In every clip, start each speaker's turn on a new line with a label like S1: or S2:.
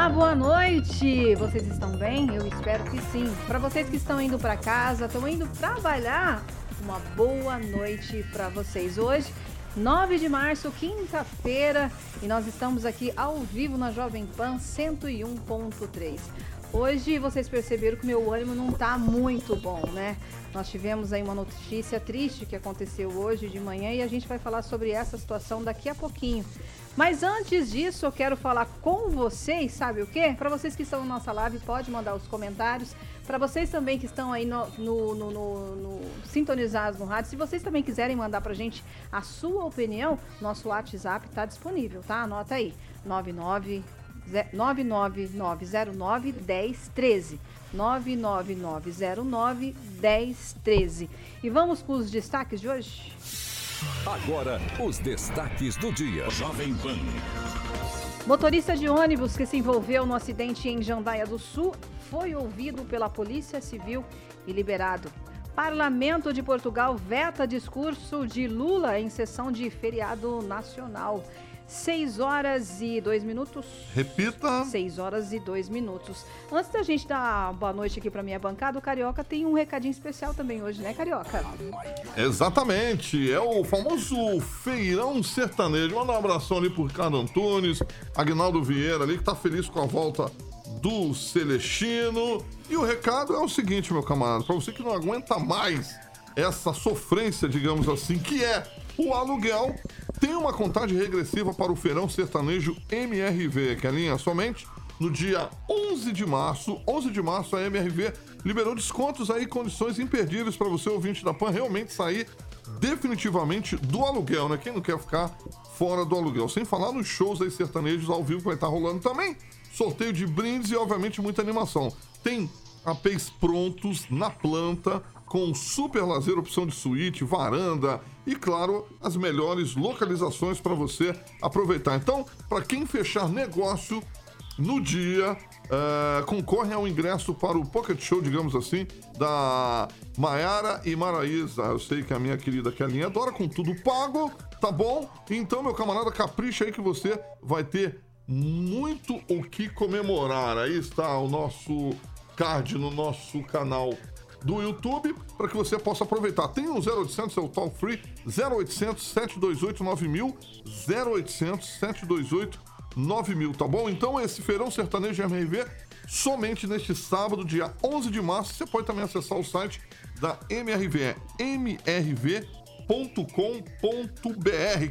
S1: Olá, boa noite. Vocês estão bem? Eu espero que sim. Para vocês que estão indo para casa, estão indo trabalhar, uma boa noite para vocês. Hoje, 9 de março, quinta-feira, e nós estamos aqui ao vivo na Jovem Pan 101.3. Hoje vocês perceberam que meu ânimo não está muito bom, né? Nós tivemos aí uma notícia triste que aconteceu hoje de manhã e a gente vai falar sobre essa situação daqui a pouquinho. Mas antes disso, eu quero falar com vocês, sabe o quê? Para vocês que estão na nossa live, pode mandar os comentários. Para vocês também que estão aí no, no, no, no, sintonizados no rádio, se vocês também quiserem mandar para gente a sua opinião, nosso WhatsApp está disponível, tá? Anota aí, 99 99909 1013. 99909 1013. E vamos com os destaques de hoje?
S2: Agora, os destaques do dia. Jovem Pan.
S1: Motorista de ônibus que se envolveu no acidente em Jandaia do Sul foi ouvido pela Polícia Civil e liberado. Parlamento de Portugal veta discurso de Lula em sessão de feriado nacional. 6 horas e 2 minutos.
S3: Repita.
S1: 6 horas e 2 minutos. Antes da gente dar boa noite aqui para minha bancada, o Carioca tem um recadinho especial também hoje, né, Carioca?
S3: Exatamente. É o famoso feirão sertanejo. Manda um abração ali por Ricardo Antunes, Agnaldo Vieira ali, que tá feliz com a volta do Celestino. E o recado é o seguinte, meu camarada, para você que não aguenta mais essa sofrência, digamos assim, que é o aluguel tem uma contagem regressiva para o feirão sertanejo MRV, que alinha somente no dia 11 de março. 11 de março a MRV liberou descontos aí, condições imperdíveis para você, ouvinte da PAN, realmente sair definitivamente do aluguel, né? Quem não quer ficar fora do aluguel? Sem falar nos shows aí sertanejos ao vivo que vai estar rolando também. Sorteio de brindes e, obviamente, muita animação. Tem APs prontos na planta com super lazer, opção de suíte, varanda e, claro, as melhores localizações para você aproveitar. Então, para quem fechar negócio no dia, uh, concorre ao ingresso para o Pocket Show, digamos assim, da Maiara e Maraísa. Eu sei que a minha querida Kelinha adora, com tudo pago, tá bom? Então, meu camarada, capricha aí que você vai ter muito o que comemorar. Aí está o nosso card no nosso canal do YouTube para que você possa aproveitar. Tem um 0800, é o toll free, 0800 728 9000, 0800 728 9000, tá bom? Então esse feirão sertanejo MRV somente neste sábado, dia 11 de março. Você pode também acessar o site da MRV, é mrv.com.br,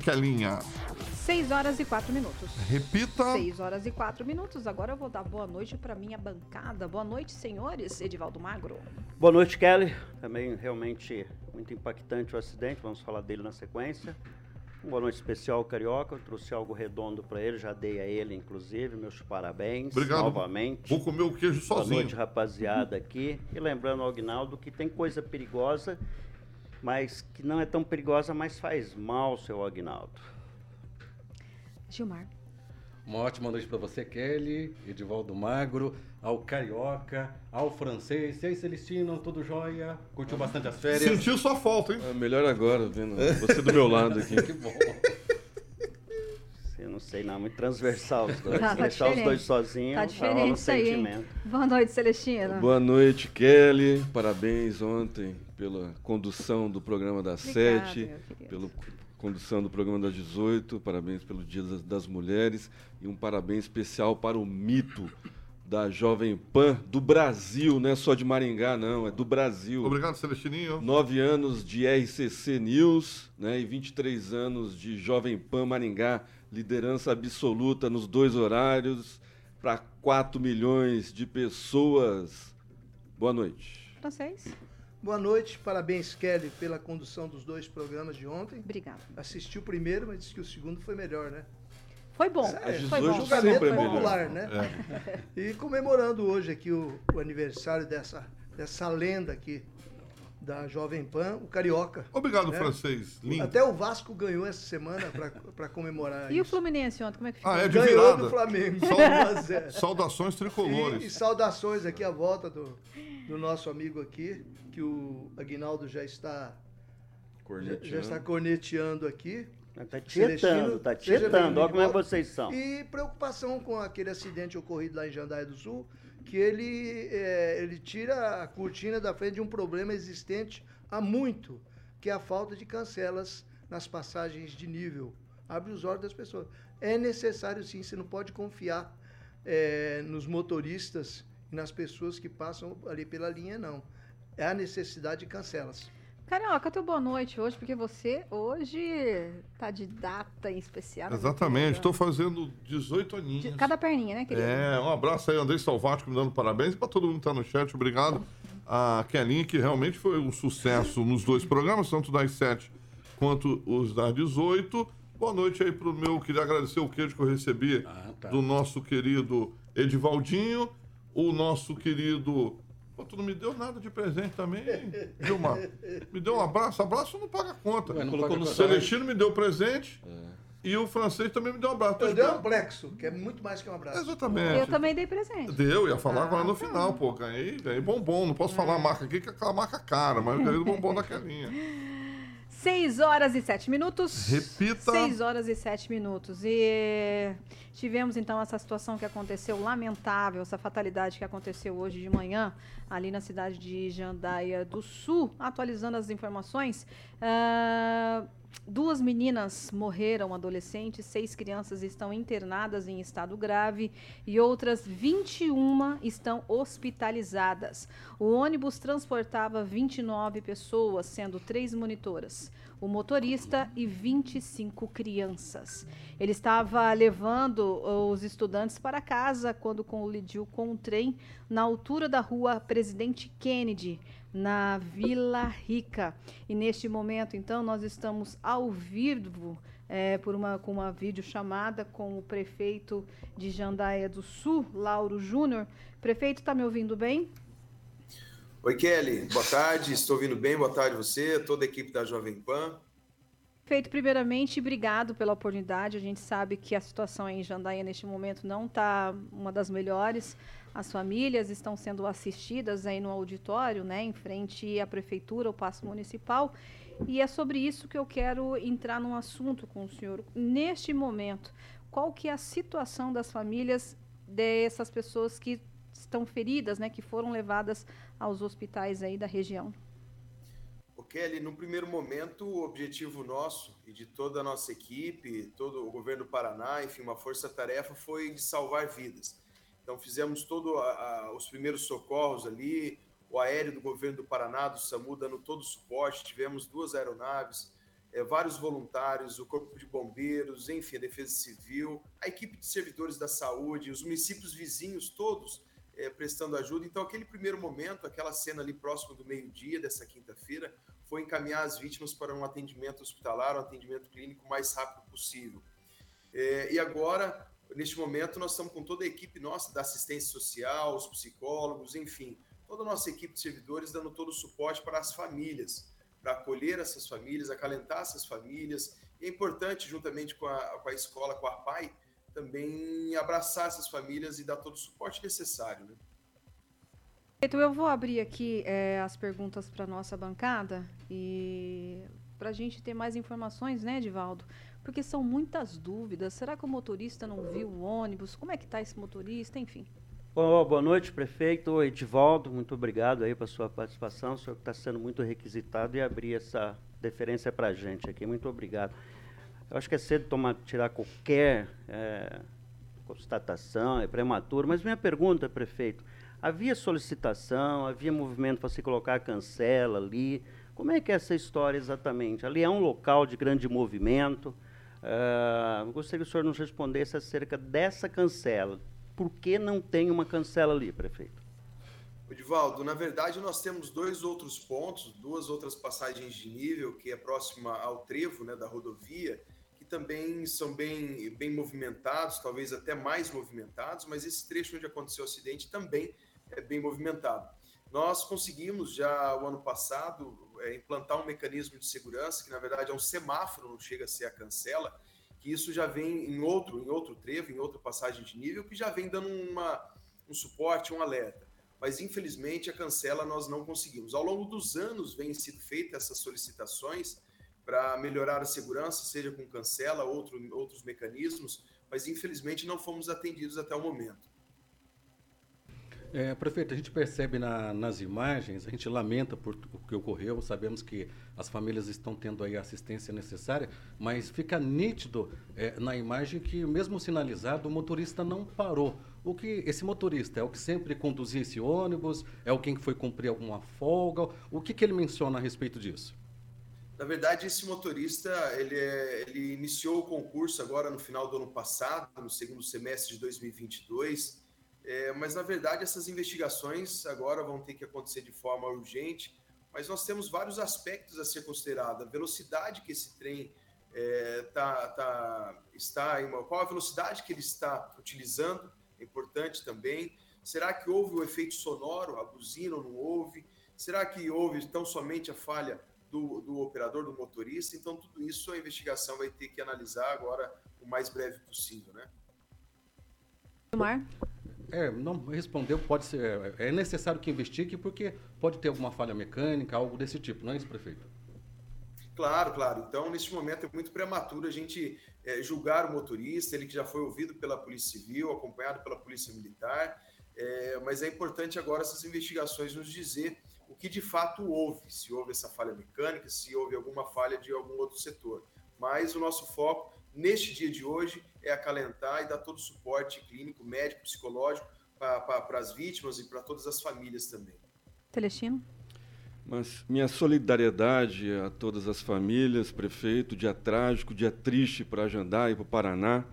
S3: que é a linha.
S1: 6 horas e 4 minutos.
S3: Repita.
S1: 6 horas e 4 minutos. Agora eu vou dar boa noite para minha bancada. Boa noite, senhores. Edivaldo Magro.
S4: Boa noite, Kelly. Também realmente muito impactante o acidente. Vamos falar dele na sequência. Uma boa noite especial, Carioca. Eu trouxe algo redondo para ele, já dei a ele, inclusive. Meus parabéns.
S3: Obrigado.
S4: Novamente.
S3: Vou comer o queijo sozinho.
S4: Boa noite, rapaziada, aqui. E lembrando ao Agnaldo que tem coisa perigosa, mas que não é tão perigosa, mas faz mal, seu Agnaldo.
S1: Gilmar.
S5: Uma ótima noite para você, Kelly, Edivaldo Magro, ao Carioca, ao francês. E aí, Celestino, tudo jóia? Curtiu bastante as férias?
S3: Sentiu sua falta, hein?
S6: É melhor agora, vendo você do meu lado aqui.
S5: que bom.
S4: Eu não sei, não, muito transversal os dois.
S1: Tá, tá
S4: Deixar os
S1: diferente.
S4: dois sozinhos,
S1: Tá
S4: um
S1: diferente isso aí, hein?
S4: sentimento.
S1: Boa noite, Celestina.
S6: Boa noite, Kelly. Parabéns ontem pela condução do programa das
S1: Obrigada,
S6: sete, pela condução do programa das 18. Parabéns pelo Dia das, das Mulheres e um parabéns especial para o mito da Jovem Pan do Brasil, não é só de Maringá, não, é do Brasil.
S3: Obrigado, Celestininho.
S6: Nove anos de RCC News né, e 23 anos de Jovem Pan Maringá, liderança absoluta nos dois horários, para 4 milhões de pessoas. Boa noite.
S1: Francês?
S7: Boa noite, parabéns, Kelly, pela condução dos dois programas de ontem.
S1: Obrigada.
S7: Assisti o primeiro, mas disse que o segundo foi melhor, né?
S1: Foi bom.
S7: É,
S1: foi bom.
S7: julgamento
S6: é
S7: popular,
S6: melhor.
S7: né? E comemorando hoje aqui o, o aniversário dessa, dessa lenda aqui da Jovem Pan, o Carioca.
S3: Obrigado,
S7: né?
S3: francês. Lindo.
S7: Até o Vasco ganhou essa semana para comemorar
S1: E o
S7: isso.
S1: Fluminense ontem, como é que ficou?
S3: Ah, é de
S7: Ganhou
S3: virada.
S7: do Flamengo.
S3: Sau-
S7: 1 a 0.
S3: Saudações
S7: E, e
S3: tricolores.
S7: saudações aqui à volta do, do nosso amigo aqui, que o Aguinaldo já está, já,
S6: Corneteando.
S7: já está corneteando aqui.
S4: Tá
S7: Celestino,
S4: tietando, tá tietando. Olha como é vocês são.
S7: E preocupação com aquele acidente ocorrido lá em Jandaia do Sul, que ele, é, ele tira a cortina da frente de um problema existente há muito, que é a falta de cancelas nas passagens de nível. Abre os olhos das pessoas. É necessário sim, você não pode confiar é, nos motoristas e nas pessoas que passam ali pela linha, não. É a necessidade de cancelas.
S1: Carioca, teu boa noite hoje, porque você hoje tá de data em especial. né?
S3: Exatamente, estou fazendo 18
S1: De
S3: aninhos.
S1: cada perninha, né, querido?
S3: É, um abraço aí, Andrei Salvático, me dando parabéns. E para todo mundo que está no chat, obrigado. A Kelly, que realmente foi um sucesso nos dois programas, tanto das 7 quanto os das 18. Boa noite aí pro meu, queria agradecer o queijo que eu recebi
S5: Ah, tá.
S3: do nosso querido Edivaldinho, o nosso querido. Pô, tu não me deu nada de presente também, Vilmar? Me deu um abraço, abraço não paga conta.
S5: Ué, não
S6: Colocou no
S3: O. Celestino me deu presente e o francês também me deu um abraço.
S7: Eu dei um amplexo, que é muito mais que um abraço.
S3: Exatamente.
S1: Eu também dei presente.
S3: Deu, ia falar agora no
S1: Ah, tá.
S3: final, pô. Ganhei, ganhei bombom. Não posso falar a marca aqui, que é aquela marca cara, mas eu ganhei o bombom da Kelinha.
S1: 6 horas e 7 minutos.
S3: Repita.
S1: 6 horas e 7 minutos. E tivemos então essa situação que aconteceu, lamentável, essa fatalidade que aconteceu hoje de manhã, ali na cidade de Jandaia do Sul. Atualizando as informações, ah, duas meninas morreram, adolescentes, seis crianças estão internadas em estado grave e outras 21 estão hospitalizadas. O ônibus transportava 29 pessoas, sendo três monitoras, o motorista e 25 crianças. Ele estava levando os estudantes para casa quando colidiu com um trem na altura da rua Presidente Kennedy, na Vila Rica. E neste momento, então, nós estamos ao vivo é, por uma, com uma videochamada com o prefeito de Jandaia do Sul, Lauro Júnior. Prefeito, está me ouvindo bem?
S8: Oi, Kelly. Boa tarde. Estou ouvindo bem. Boa tarde você, toda a equipe da Jovem Pan.
S1: Feito, primeiramente, obrigado pela oportunidade. A gente sabe que a situação em Jandaia neste momento não está uma das melhores. As famílias estão sendo assistidas aí no auditório, né, em frente à prefeitura, o paço municipal. E é sobre isso que eu quero entrar num assunto com o senhor. Neste momento, qual que é a situação das famílias dessas pessoas que estão feridas, né, que foram levadas aos hospitais aí da região?
S8: O Kelly, no primeiro momento, o objetivo nosso e de toda a nossa equipe, todo o governo do Paraná, enfim, uma força-tarefa foi de salvar vidas. Então fizemos todos os primeiros socorros ali, o aéreo do governo do Paraná, do SAMU, dando todo o suporte. Tivemos duas aeronaves, eh, vários voluntários, o Corpo de Bombeiros, enfim, a Defesa Civil, a equipe de servidores da saúde, os municípios vizinhos todos eh, prestando ajuda. Então, aquele primeiro momento, aquela cena ali próximo do meio-dia dessa quinta-feira, foi encaminhar as vítimas para um atendimento hospitalar, um atendimento clínico mais rápido possível. É, e agora, neste momento, nós estamos com toda a equipe nossa da assistência social, os psicólogos, enfim, toda a nossa equipe de servidores dando todo o suporte para as famílias, para acolher essas famílias, acalentar essas famílias. E é importante, juntamente com a, com a escola, com a PAI, também abraçar essas famílias e dar todo o suporte necessário. Né?
S1: Então eu vou abrir aqui eh, as perguntas para nossa bancada e para a gente ter mais informações, né, Edivaldo? Porque são muitas dúvidas. Será que o motorista não viu o ônibus? Como é que está esse motorista? Enfim.
S4: Bom, boa noite, prefeito Edivaldo. Muito obrigado aí pela sua participação. O senhor está sendo muito requisitado e abrir essa deferência para a gente aqui. Muito obrigado. Eu acho que é cedo tomar, tirar qualquer eh, constatação, é prematuro, mas minha pergunta, prefeito, havia solicitação, havia movimento para se colocar a cancela ali, como é que é essa história exatamente? Ali é um local de grande movimento, uh, gostaria que o senhor nos respondesse acerca dessa cancela, por que não tem uma cancela ali, prefeito?
S8: Edivaldo, na verdade nós temos dois outros pontos, duas outras passagens de nível, que é próxima ao trevo né, da rodovia, também são bem, bem movimentados, talvez até mais movimentados, mas esse trecho onde aconteceu o acidente também é bem movimentado. Nós conseguimos já o ano passado é, implantar um mecanismo de segurança, que na verdade é um semáforo, não chega a ser a cancela, que isso já vem em outro, em outro trevo, em outra passagem de nível, que já vem dando uma, um suporte, um alerta mas infelizmente a cancela nós não conseguimos. Ao longo dos anos vêm sido feitas essas solicitações para melhorar a segurança, seja com cancela, outro, outros mecanismos, mas infelizmente não fomos atendidos até o momento.
S5: É, prefeito, a gente percebe na, nas imagens, a gente lamenta por o que ocorreu, sabemos que as famílias estão tendo aí a assistência necessária, mas fica nítido é, na imagem que, mesmo sinalizado, o motorista não parou. O que esse motorista é o que sempre conduzia esse ônibus? É o quem foi cumprir alguma folga? O que, que ele menciona a respeito disso?
S8: Na verdade, esse motorista ele, é, ele iniciou o concurso agora no final do ano passado, no segundo semestre de 2022. É, mas na verdade essas investigações agora vão ter que acontecer de forma urgente. Mas nós temos vários aspectos a ser considerado. A velocidade que esse trem é, tá, tá, está, em qual a velocidade que ele está utilizando, é importante também. Será que houve o efeito sonoro, a buzina ou não houve? Será que houve tão somente a falha do, do operador, do motorista? Então, tudo isso a investigação vai ter que analisar agora o mais breve possível, né?
S1: Mar?
S5: É, não respondeu, pode ser. É necessário que investigue, porque pode ter alguma falha mecânica, algo desse tipo, não é isso, prefeito?
S8: Claro, claro. Então, neste momento é muito prematuro a gente é, julgar o motorista, ele que já foi ouvido pela Polícia Civil, acompanhado pela Polícia Militar, é, mas é importante agora essas investigações nos dizer que de fato houve, se houve essa falha mecânica, se houve alguma falha de algum outro setor. Mas o nosso foco neste dia de hoje é acalentar e dar todo o suporte clínico, médico, psicológico para as vítimas e para todas as famílias também.
S1: Celestino?
S6: Mas minha solidariedade a todas as famílias, prefeito, dia trágico, dia triste para Jandai e para o Paraná.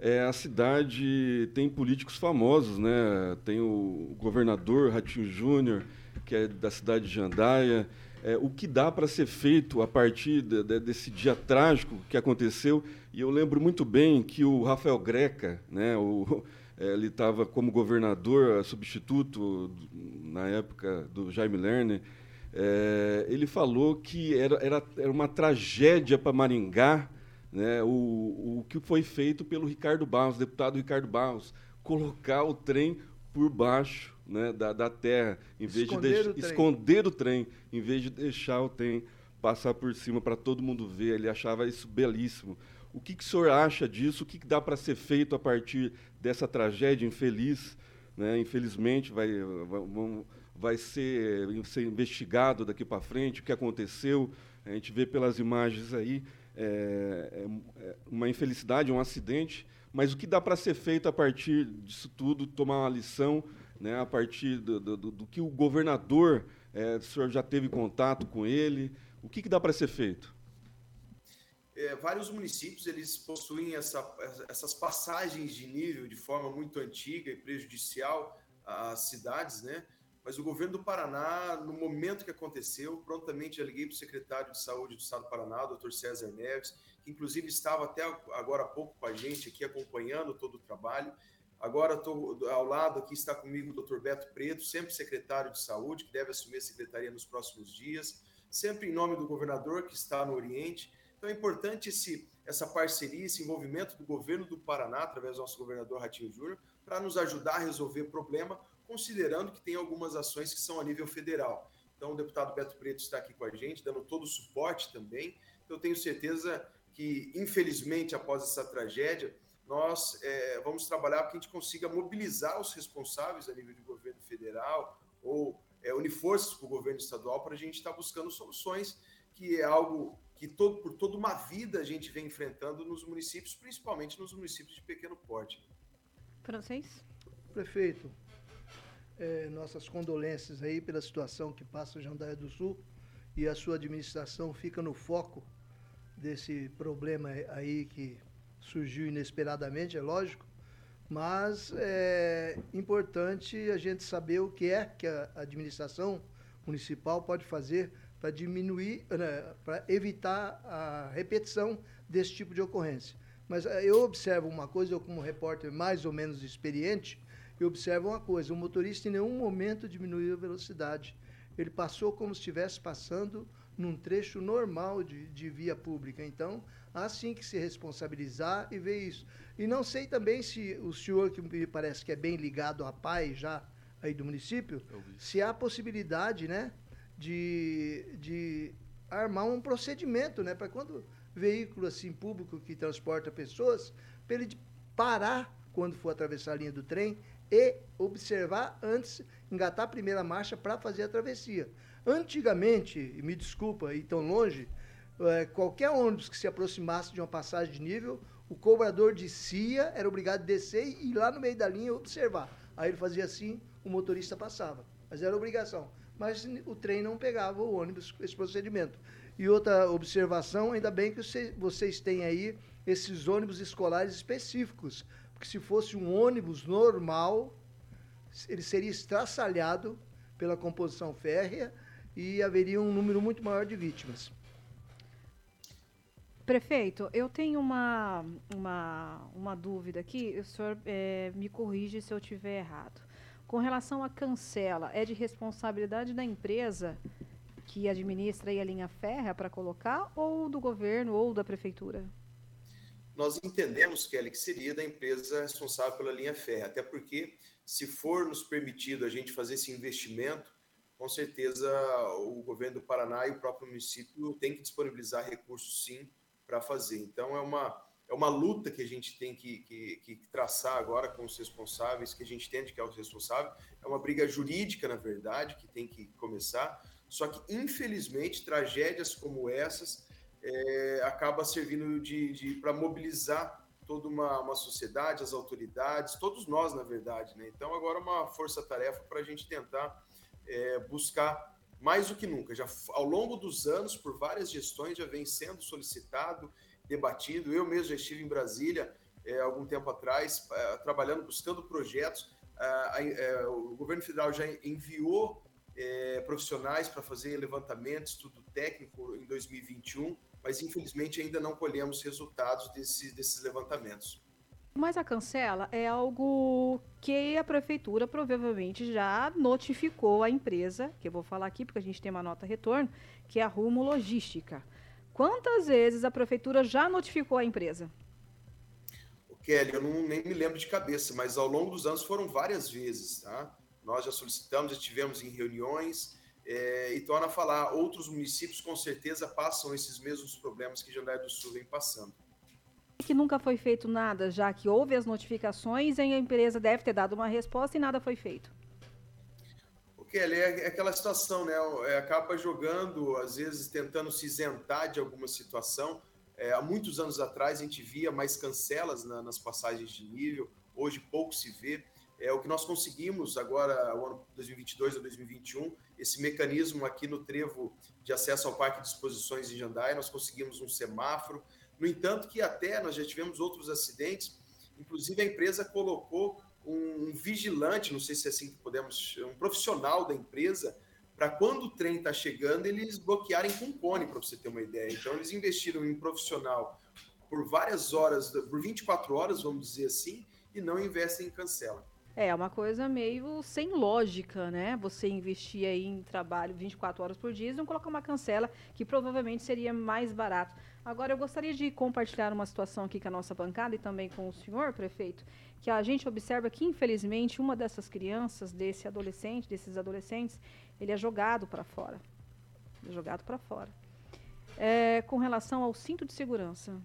S6: É, a cidade tem políticos famosos, né? Tem o governador Ratinho Júnior, que é da cidade de Jandaia. É, o que dá para ser feito a partir de, de, desse dia trágico que aconteceu? E eu lembro muito bem que o Rafael Greca, né? O, é, ele estava como governador substituto na época do Jaime Lerner é, ele falou que era, era, era uma tragédia para Maringá né, o, o que foi feito pelo Ricardo Barros, deputado Ricardo Barros, colocar o trem por baixo né, da, da terra, em vez esconder de o esconder o trem, em vez de deixar o trem passar por cima para todo mundo ver. Ele achava isso belíssimo. O que, que o senhor acha disso? O que, que dá para ser feito a partir dessa tragédia infeliz? Né? Infelizmente, vai, vai, vai ser, ser investigado daqui para frente o que aconteceu. A gente vê pelas imagens aí é, é, é uma infelicidade, um acidente, mas o que dá para ser feito a partir disso tudo, tomar uma lição, né, a partir do, do, do que o governador, é, o senhor já teve contato com ele, o que, que dá para ser feito?
S8: É, vários municípios eles possuem essa, essas passagens de nível de forma muito antiga e prejudicial às cidades, né? mas o governo do Paraná, no momento que aconteceu, prontamente já liguei para o secretário de Saúde do Estado do Paraná, o doutor César Neves, que inclusive estava até agora há pouco com a gente aqui acompanhando todo o trabalho. Agora estou ao lado aqui, está comigo o doutor Beto Preto, sempre secretário de Saúde, que deve assumir a secretaria nos próximos dias, sempre em nome do governador que está no Oriente. Então é importante esse, essa parceria, esse envolvimento do governo do Paraná, através do nosso governador Ratinho Júnior, para nos ajudar a resolver o problema, considerando que tem algumas ações que são a nível federal. Então, o deputado Beto Preto está aqui com a gente, dando todo o suporte também. Eu tenho certeza que, infelizmente, após essa tragédia, nós é, vamos trabalhar para que a gente consiga mobilizar os responsáveis a nível de governo federal ou é, unir forças com o governo estadual para a gente estar buscando soluções, que é algo que todo, por toda uma vida a gente vem enfrentando nos municípios, principalmente nos municípios de pequeno porte.
S1: Francês?
S7: Prefeito, é, nossas condolências aí pela situação que passa o Jandaia do Sul e a sua administração fica no foco desse problema aí que surgiu inesperadamente, é lógico, mas é importante a gente saber o que é que a administração municipal pode fazer para diminuir, né, para evitar a repetição desse tipo de ocorrência. Mas eh, eu observo uma coisa, eu como repórter mais ou menos experiente, eu observo uma coisa, o motorista em nenhum momento diminuiu a velocidade. Ele passou como se estivesse passando num trecho normal de, de via pública. Então, há sim que se responsabilizar e ver isso. E não sei também se o senhor, que me parece que é bem ligado à PAI já aí do município, se há possibilidade, né, de, de armar um procedimento, né, para quando veículo assim público que transporta pessoas, para ele parar quando for atravessar a linha do trem e observar antes, engatar a primeira marcha para fazer a travessia. Antigamente, e me desculpa ir tão longe, qualquer ônibus que se aproximasse de uma passagem de nível, o cobrador descia, era obrigado a descer e ir lá no meio da linha observar. Aí ele fazia assim, o motorista passava. Mas era obrigação. Mas o trem não pegava o ônibus, esse procedimento. E outra observação, ainda bem que vocês têm aí esses ônibus escolares específicos, porque se fosse um ônibus normal, ele seria estraçalhado pela composição férrea e haveria um número muito maior de vítimas.
S1: Prefeito, eu tenho uma, uma, uma dúvida aqui, o senhor é, me corrige se eu estiver errado. Com relação à cancela, é de responsabilidade da empresa que administra a linha férrea para colocar, ou do governo, ou da prefeitura?
S8: Nós entendemos, Kelly, que seria da empresa responsável pela linha férrea, até porque, se for nos permitido a gente fazer esse investimento, com certeza o governo do Paraná e o próprio município tem que disponibilizar recursos, sim, para fazer. Então, é uma, é uma luta que a gente tem que, que, que, traçar agora com os responsáveis, que a gente entende que é o responsável. É uma briga jurídica, na verdade, que tem que começar só que, infelizmente, tragédias como essas é, acaba servindo de, de para mobilizar toda uma, uma sociedade, as autoridades, todos nós, na verdade. Né? Então, agora uma força-tarefa para a gente tentar é, buscar mais do que nunca. Já ao longo dos anos, por várias gestões, já vem sendo solicitado, debatido. Eu mesmo já estive em Brasília é, algum tempo atrás, é, trabalhando, buscando projetos. É, o governo federal já enviou profissionais para fazer levantamento, estudo técnico em 2021, mas infelizmente ainda não colhemos resultados desse, desses levantamentos.
S1: Mas a cancela é algo que a prefeitura provavelmente já notificou a empresa, que eu vou falar aqui porque a gente tem uma nota retorno, que é a Rumo Logística. Quantas vezes a prefeitura já notificou a empresa?
S8: Kelly, eu não, nem me lembro de cabeça, mas ao longo dos anos foram várias vezes, tá? Nós já solicitamos, já tivemos em reuniões, é, e torna a falar, outros municípios com certeza passam esses mesmos problemas que Jandaia do Sul vem passando.
S1: Que nunca foi feito nada, já que houve as notificações e a empresa deve ter dado uma resposta e nada foi feito.
S8: O Kelly, é, é aquela situação, né? É, acaba jogando, às vezes tentando se isentar de alguma situação. É, há muitos anos atrás a gente via mais cancelas na, nas passagens de nível, hoje pouco se vê é o que nós conseguimos agora, o ano 2022 a 2021, esse mecanismo aqui no trevo de acesso ao Parque de Exposições em Jandai, nós conseguimos um semáforo. No entanto, que até nós já tivemos outros acidentes, inclusive a empresa colocou um, vigilante, não sei se é assim que podemos, um profissional da empresa, para quando o trem está chegando, eles bloquearem com cone, para você ter uma ideia. Então, eles investiram em um profissional por várias horas, por 24 horas, vamos dizer assim, e não investem em cancela.
S1: É uma coisa meio sem lógica, né? Você investir aí em trabalho 24 horas por dia e não colocar uma cancela que provavelmente seria mais barato. Agora, eu gostaria de compartilhar uma situação aqui com a nossa bancada e também com o senhor, prefeito, que a gente observa que, infelizmente, uma dessas crianças, desse adolescente, desses adolescentes, ele é jogado para fora. É jogado para fora. É, com relação ao cinto de segurança,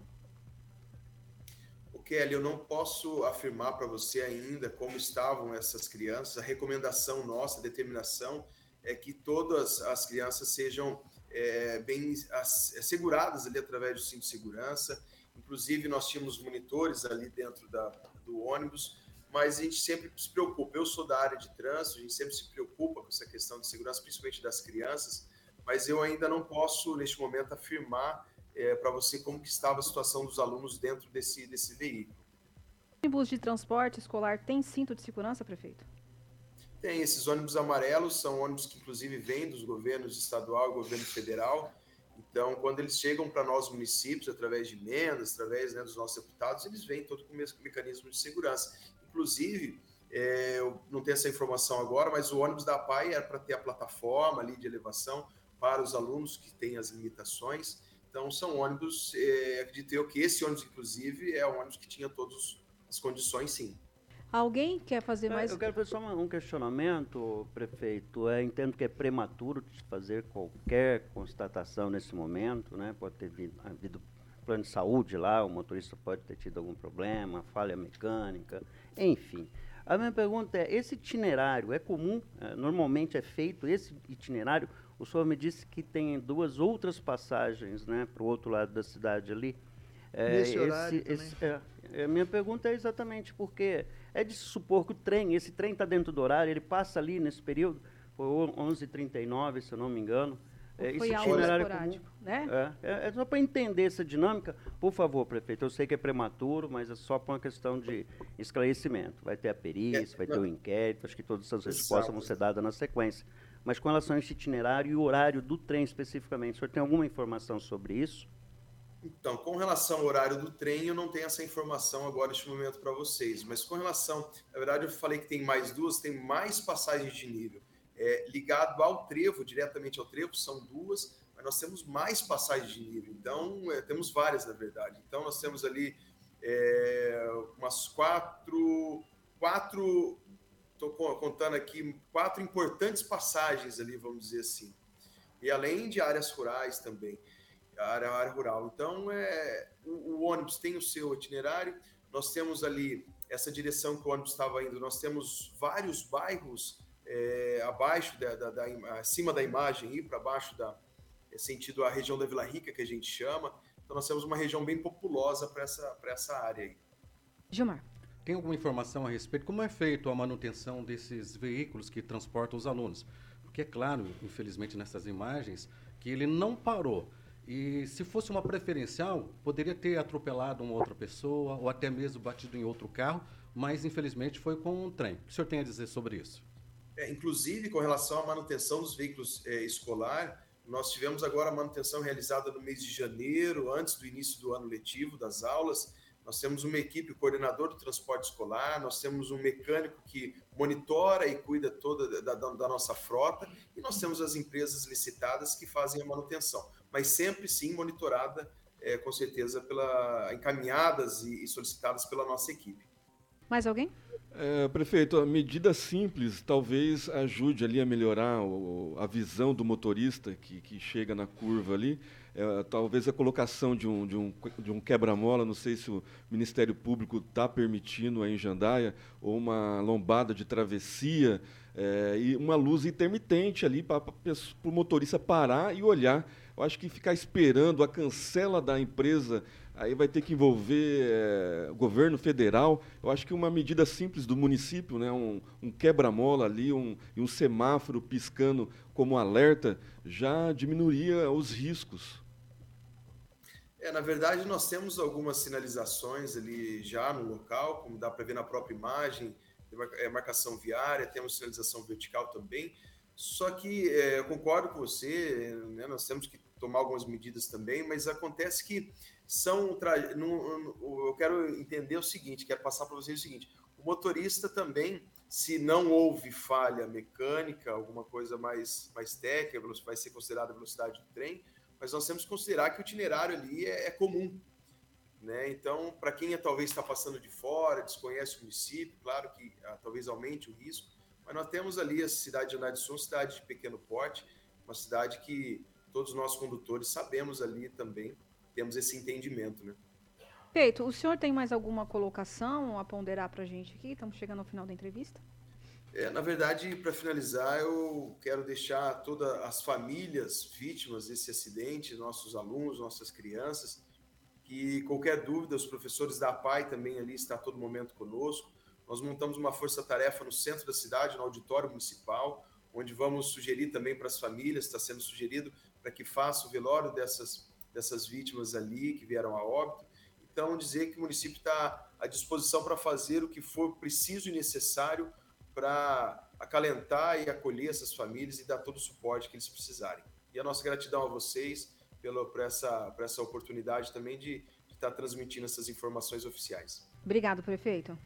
S8: Kelly, eu não posso afirmar para você ainda como estavam essas crianças. A recomendação nossa, a determinação, é que todas as crianças sejam é, bem asseguradas ali através do cinto de segurança. Inclusive, nós tínhamos monitores ali dentro da, do ônibus mas a gente sempre se preocupa. Eu sou da área de trânsito, a gente sempre se preocupa com essa questão de segurança, principalmente das crianças, mas eu ainda não posso, neste momento, afirmar é, para você como que estava a situação dos alunos dentro desse, desse veículo.
S1: Ônibus de transporte escolar tem cinto de segurança, prefeito?
S8: Tem, esses ônibus amarelos são ônibus que inclusive vêm dos governos estadual e governo federal, então, quando eles chegam para nós municípios, através de emendas, através né, dos nossos deputados, eles vêm todo com o mesmo mecanismo de segurança. Inclusive, é, eu não tenho essa informação agora, mas o ônibus da PAI era para ter a plataforma ali de elevação para os alunos que têm as limitações. Então, são ônibus, é, acredito eu que esse ônibus, inclusive, é o ônibus que tinha todas as condições, sim.
S1: Alguém quer fazer mais?
S4: Eu quero fazer só um questionamento, prefeito. Eu entendo que é prematuro de fazer qualquer constatação nesse momento, né? Pode ter havido plano de saúde lá, o motorista pode ter tido algum problema, falha mecânica, enfim. A minha pergunta é: esse itinerário é comum? É, normalmente é feito esse itinerário? O senhor me disse que tem duas outras passagens, né, para o outro lado da cidade ali.
S7: É, Nesse horário
S4: esse, é, a minha pergunta é exatamente porque é de se supor que o trem, esse trem está dentro do horário, ele passa ali nesse período, foi 11h39, se eu não me engano.
S1: É, foi esse itinerário esporádico, comum,
S4: né? É, é, é só para entender essa dinâmica. Por favor, prefeito, eu sei que é prematuro, mas é só para uma questão de esclarecimento. Vai ter a perícia, vai ter o inquérito, acho que todas essas respostas vão ser dadas na sequência. Mas com relação a esse itinerário e o horário do trem especificamente, o senhor tem alguma informação sobre isso?
S8: Então, com relação ao horário do trem, eu não tenho essa informação agora neste momento para vocês. Mas com relação, na verdade, eu falei que tem mais duas, tem mais passagens de nível. É, ligado ao trevo, diretamente ao trevo, são duas, mas nós temos mais passagens de nível. Então, é, temos várias, na verdade. Então, nós temos ali é, umas quatro, quatro, estou contando aqui, quatro importantes passagens ali, vamos dizer assim. E além de áreas rurais também a área, área rural. Então, é, o, o, ônibus tem o seu itinerário, nós temos ali essa direção que o ônibus estava indo, nós temos vários bairros é, abaixo, da, da, da, acima da imagem, e para baixo da é, sentido a região da Vila Rica, que a gente chama. Então, nós temos uma região bem populosa para essa, essa área aí.
S1: Gilmar.
S5: Tem alguma informação a respeito? Como é feito a manutenção desses veículos que transportam os alunos? Porque é claro, infelizmente, nessas imagens, que ele não parou. E se fosse uma preferencial, poderia ter atropelado uma outra pessoa ou até mesmo batido em outro carro, mas infelizmente foi com um trem. O que o senhor tem a dizer sobre isso?
S8: É, inclusive, com relação à manutenção dos veículos é, escolar, nós tivemos agora a manutenção realizada no mês de janeiro, antes do início do ano letivo das aulas. Nós temos uma equipe, o coordenador do transporte escolar, nós temos um mecânico que monitora e cuida toda da, da, da nossa frota, e nós temos as empresas licitadas que fazem a manutenção mas sempre sim monitorada, é, com certeza, pela encaminhadas e, e solicitadas pela nossa equipe.
S1: Mais alguém?
S6: É, prefeito, a medida simples talvez ajude ali a melhorar o, a visão do motorista que, que chega na curva ali. É, talvez a colocação de um, de um, de um quebra-mola, não sei se o Ministério Público está permitindo aí em Jandaia, ou uma lombada de travessia, é, e uma luz intermitente ali para o motorista parar e olhar eu acho que ficar esperando a cancela da empresa, aí vai ter que envolver é, o governo federal. Eu acho que uma medida simples do município, né, um, um quebra-mola ali, um, um semáforo piscando como alerta, já diminuiria os riscos.
S8: É, na verdade, nós temos algumas sinalizações ali já no local, como dá para ver na própria imagem, é marcação viária, temos sinalização vertical também. Só que é, eu concordo com você, né, nós temos que tomar algumas medidas também, mas acontece que são. eu quero entender o seguinte, quero passar para vocês o seguinte: o motorista também, se não houve falha mecânica, alguma coisa mais, mais técnica, vai ser considerada a velocidade do trem, mas nós temos que considerar que o itinerário ali é, é comum. Né? Então, para quem é, talvez está passando de fora, desconhece o município, claro que ah, talvez aumente o risco, mas nós temos ali a cidade de de Sul, cidade de pequeno porte, uma cidade que todos nós condutores sabemos ali também, temos esse entendimento, né?
S1: Peito, o senhor tem mais alguma colocação a ponderar para a gente aqui? Estamos chegando ao final da entrevista.
S8: É, na verdade, para finalizar, eu quero deixar todas as famílias vítimas desse acidente, nossos alunos, nossas crianças, que qualquer dúvida, os professores da PAI também ali estão a todo momento conosco. Nós montamos uma força-tarefa no centro da cidade, no auditório municipal, onde vamos sugerir também para as famílias, está sendo sugerido para que faça o velório dessas, dessas vítimas ali que vieram a óbito. Então, dizer que o município está à disposição para fazer o que for preciso e necessário para acalentar e acolher essas famílias e dar todo o suporte que eles precisarem. E a nossa gratidão a vocês pela, por, essa, por essa oportunidade também de, de estar transmitindo essas informações oficiais.
S1: Obrigado, prefeito.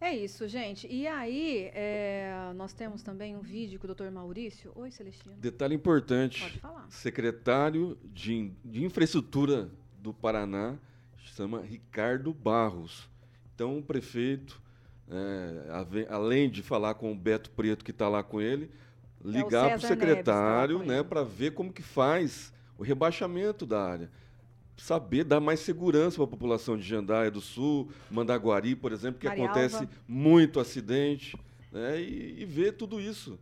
S1: É isso, gente. E aí, é, nós temos também um vídeo com o doutor Maurício. Oi, Celestino.
S6: Detalhe importante:
S1: Pode falar.
S6: secretário de, de Infraestrutura do Paraná chama Ricardo Barros. Então, o prefeito, é, além de falar com o Beto Preto, que está lá com ele, ligar para o secretário
S1: Neves, tá
S6: né, para ver como que faz o rebaixamento da área. Saber dar mais segurança para a população de Jandaia do Sul, Mandaguari, por exemplo, que
S1: Marialva.
S6: acontece muito acidente, né, e, e ver tudo isso.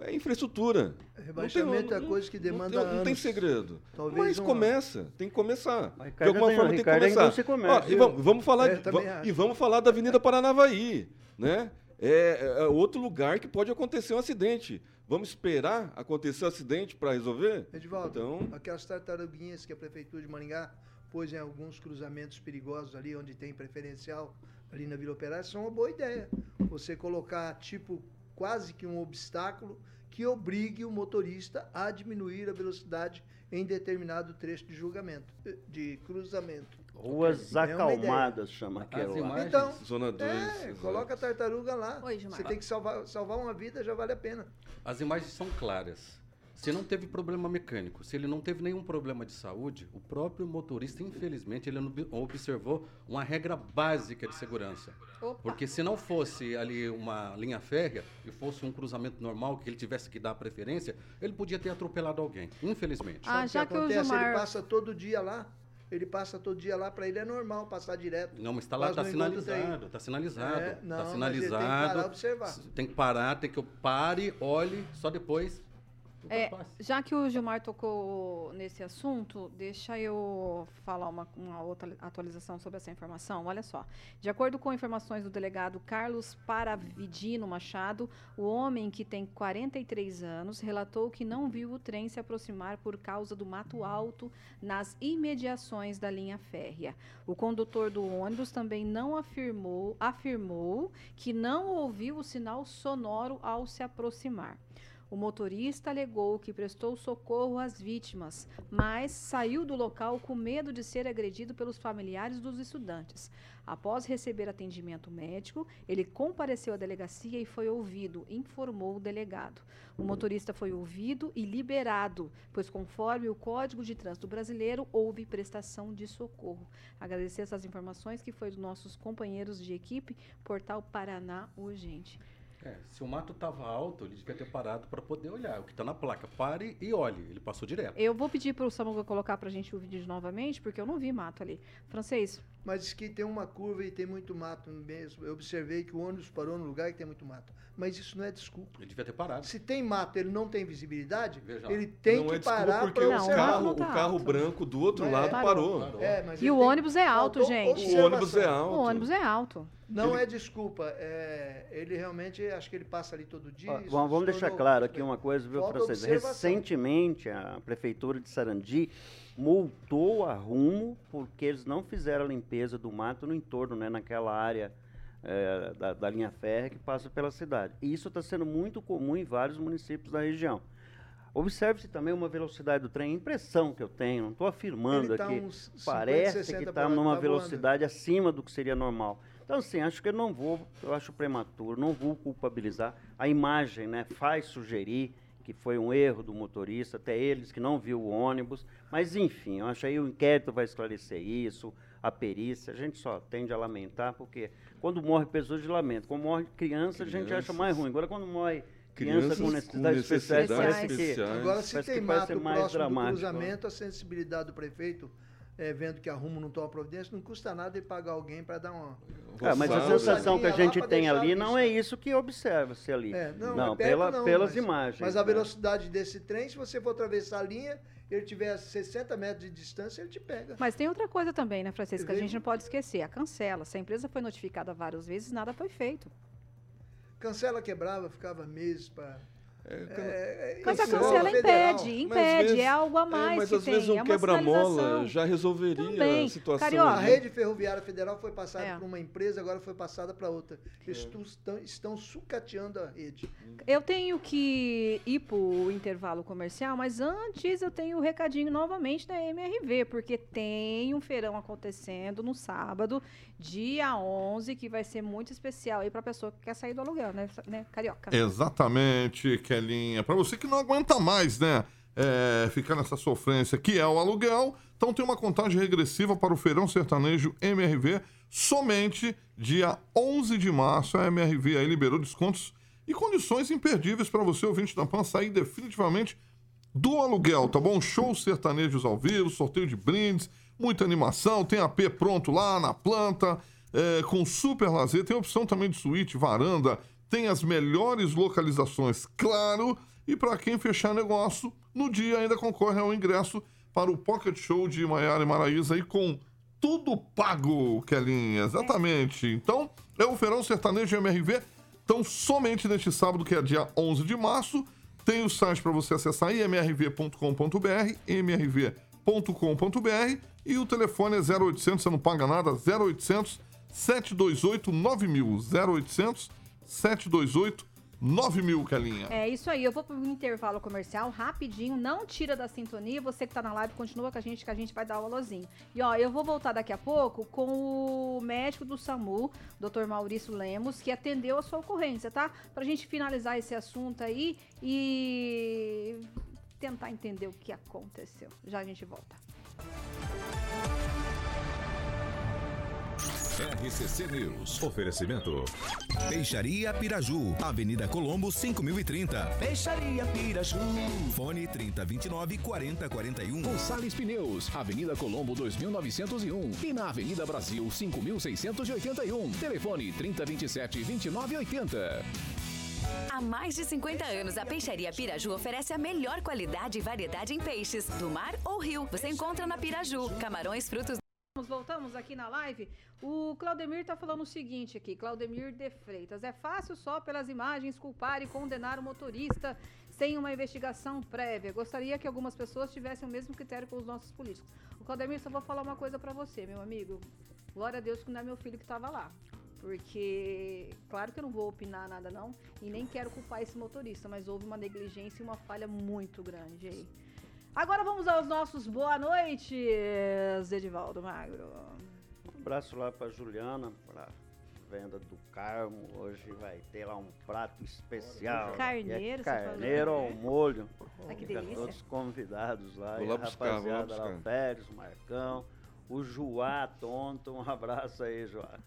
S6: É infraestrutura.
S7: Rebaixamento é coisa que demanda
S6: não, tem- não tem segredo.
S7: Talvez
S6: Mas
S7: uma-
S6: começa, tem que começar. De alguma
S4: tem-
S6: forma tem que
S4: Ricardo
S6: começar.
S4: começa,
S6: Ó, e vamos, vamos falar
S7: É,
S6: de- e vamos falar da Avenida Paranavaí, né? É, é outro lugar que pode acontecer um acidente. Vamos esperar acontecer um acidente para resolver?
S7: Edivaldo,
S6: Então-
S7: aquelas tartaruguinhas que a Prefeitura de Maringá pôs em alguns cruzamentos perigosos ali, onde tem preferencial, ali na Vila Operária, são uma boa ideia. Você colocar, tipo, quase que um obstáculo que obrigue o motorista a diminuir a velocidade em determinado trecho de julgamento, eh, de cruzamento.
S4: Ruas
S7: É uma ideia.
S4: acalmadas, chama aquela
S5: imagens-
S7: Então,
S6: Zona 2.
S7: é, coloca a tartaruga lá.
S1: Oi.
S7: Você tem que salvar, salvar uma vida, já vale a pena.
S5: As imagens são claras. Se não teve problema mecânico, se ele não teve nenhum problema de saúde, o próprio motorista, infelizmente, ele não ob- observou uma regra básica de segurança.
S1: Opa.
S5: Porque se não fosse ali uma linha férrea e fosse um cruzamento normal que ele tivesse que dar preferência, ele podia ter atropelado alguém, infelizmente.
S1: Ah, já que o
S7: acontece?
S1: Gilmar-
S7: Ele passa todo dia lá. Ele passa todo dia lá, para ele é normal passar direto.
S5: Não, mas está lá, está
S7: não
S5: sinalizado, está sinalizado.
S7: É,
S5: Está
S7: não, mas ele tem que parar
S5: sinalizado.
S7: observar.
S5: Tem que parar, tem que eu pare, olhe, só depois.
S1: É, já que o Gilmar tocou nesse assunto, deixa eu falar uma, uma outra atualização sobre essa informação. Olha só. De acordo com informações do delegado Carlos Paravidino Machado, o homem que tem 43 anos relatou que não viu o trem se aproximar por causa do mato alto nas imediações da linha férrea. O condutor do ônibus também não afirmou, afirmou que não ouviu o sinal sonoro ao se aproximar. O motorista alegou que prestou socorro às vítimas, mas saiu do local com medo de ser agredido pelos familiares dos estudantes. Após receber atendimento médico, ele compareceu à delegacia e foi ouvido, informou o delegado. O motorista foi ouvido e liberado, pois, conforme o Código de Trânsito Brasileiro, houve prestação de socorro. Agradecer essas informações que foi dos nossos companheiros de equipe, Portal Paraná Urgente.
S5: É, se o mato estava alto, ele devia ter parado para poder olhar. O que está na placa, pare e olhe. Ele passou direto.
S1: Eu vou pedir para o Samuca colocar para a gente o vídeo novamente, porque eu não vi mato ali. Francês,
S7: Mas diz que tem uma curva e tem muito mato mesmo. Eu observei que o ônibus parou no lugar que tem muito mato. Mas isso não é desculpa.
S5: Ele devia ter parado.
S7: Se tem mato ele não tem visibilidade,
S5: Veja
S7: ele tem
S6: não
S7: que
S6: é desculpa
S7: parar
S6: porque
S7: para
S6: o
S1: Não,
S7: observar.
S6: carro,
S1: não tá
S6: o carro branco do outro
S7: É,
S6: lado
S1: parou.
S6: parou.
S7: É, mas
S1: E
S7: ele
S1: o
S7: tem-
S1: ônibus é alto,
S7: faltou
S1: gente.
S6: O ônibus é alto.
S1: o ônibus é alto.
S7: Não é desculpa. é, ele realmente, acho que ele passa ali todo dia.
S4: Ó,
S7: isso
S4: vamos, deixar claro aqui uma coisa, viu, francês?
S7: observação.
S4: Recentemente, a Prefeitura de Sarandi multou a Rumo porque eles não fizeram a limpeza do mato no entorno, né, naquela área eh, da, da linha férrea que passa pela cidade. E isso está sendo muito comum em vários municípios da região. Observe-se também uma velocidade do trem, impressão que eu tenho, não estou afirmando
S7: tá
S4: aqui,
S7: uns 50,
S4: parece
S7: 60
S4: que está numa
S7: tá voando.
S4: velocidade acima do que seria normal. Então, assim, acho que eu não vou, eu acho prematuro, não vou culpabilizar. A imagem, né, faz sugerir que foi um erro do motorista, até eles que não viu o ônibus, mas enfim, eu acho aí o inquérito vai esclarecer isso, a perícia, a gente só tende a lamentar, porque quando morre pessoas de lamento, quando morre criança, a gente acha
S6: Crianças.
S4: mais ruim. Agora quando morre criança
S6: Crianças
S4: com
S6: com
S4: necessidades especiais,
S6: necessidades
S4: parece que
S6: especiais.
S7: Agora, se
S4: Parece
S7: tem
S4: que
S7: mato
S4: mais
S7: próximo do
S4: dramático, né?
S7: cruzamento, a sensibilidade do prefeito, é, vendo que a Rumo não toma providência, não custa nada ele pagar alguém para dar uma...
S4: É, mas a sensação que a gente tem ali não é isso que observa-se ali.
S7: É, não,
S4: não,
S7: é perto
S4: pela-
S7: não,
S4: pelas
S7: mas-
S4: imagens.
S7: Mas a
S4: né?
S7: velocidade desse trem, se você for atravessar a linha, ele tiver a 60 metros de distância, ele te pega.
S1: Mas tem outra coisa também, né, Francisco? que A gente não pode esquecer. A cancela. Se a empresa foi notificada várias vezes, nada foi feito.
S7: Cancela quebrava, ficava meses para.
S1: É, mas a cancela impede, impede, vezes, é algo a mais
S6: é, mas
S1: que
S6: às
S1: tem,
S6: vezes um
S1: é
S6: quebra-mola já resolveria
S1: Também.
S6: a situação.
S1: Carioca.
S7: A rede ferroviária federal foi passada é. para uma empresa, agora foi passada para outra. Eles estão, estão sucateando a rede.
S1: Eu tenho que ir para o intervalo comercial, mas antes eu tenho o um recadinho novamente da MRV, porque tem um feirão acontecendo no sábado, dia 11, que vai ser muito especial aí para a pessoa que quer sair do aluguel, né, né Carioca?
S3: Exatamente, Para você que não aguenta mais, né? É, ficar nessa sofrência que é o aluguel. Então tem uma contagem regressiva para o Feirão Sertanejo MRV somente dia 11 de março. A MRV aí liberou descontos e condições imperdíveis para você, ouvinte da PAN, sair definitivamente do aluguel, tá bom? Shows sertanejos ao vivo, sorteio de brindes, muita animação, tem AP pronto lá na planta, é, com super lazer, tem opção também de suíte, varanda, tem as melhores localizações, claro, e para quem fechar negócio, no dia ainda concorre ao ingresso para o Pocket Show de Maiara e Maraíza aí com tudo pago, Kelinha, exatamente. Então, é o Feirão Sertanejo MRV, então somente neste sábado, que é dia 11 de março, tem o site para você acessar imrv.com.br, mrv.com.br e o telefone é 0800, você não paga nada, 0800 728 9000, 0800 728 9 mil.
S1: É isso aí, eu vou para um intervalo comercial rapidinho, não tira da sintonia, você que tá na live continua com a gente que a gente vai dar o alôzinho. E ó, eu vou voltar daqui a pouco com o médico do SAMU, Dr. Maurício Lemos, que atendeu a sua ocorrência, tá? Pra gente finalizar esse assunto aí e tentar entender o que aconteceu. Já a gente volta.
S2: RCC News.
S9: Oferecimento. Peixaria Piraju. Avenida Colombo, 5030. Peixaria Piraju. Fone 3029 4041.
S10: Gonçalves Pneus. Avenida Colombo, 2901. E na Avenida Brasil, 5681. Telefone 3027 2980.
S11: Há mais de 50 anos, a Peixaria Piraju oferece a melhor qualidade e variedade em peixes, do mar ou rio. Você encontra na Piraju, camarões, frutos
S1: Voltamos aqui na live. O Claudemir tá falando o seguinte aqui, Claudemir de Freitas. É fácil só pelas imagens culpar e condenar o motorista sem uma investigação prévia. Gostaria que algumas pessoas tivessem o mesmo critério com os nossos políticos. O Claudemir, só vou falar uma coisa para você, meu amigo. Glória a Deus que não é meu filho que estava lá. Porque, claro que eu não vou opinar nada não, e nem quero culpar esse motorista, mas houve uma negligência e uma falha muito grande aí. Agora vamos aos nossos boa noites, Edivaldo Magro.
S4: Um abraço lá para Juliana, para venda do Carmo. Hoje vai ter lá um prato especial.
S1: Carneiro,
S4: é carneiro ao molho.
S1: Ah, que delícia.
S4: Todos convidados lá.
S6: Vou lá buscar,
S4: rapaziada lá, o Pérez, o Marcão, o Joá Tonto. Um abraço aí, Joá.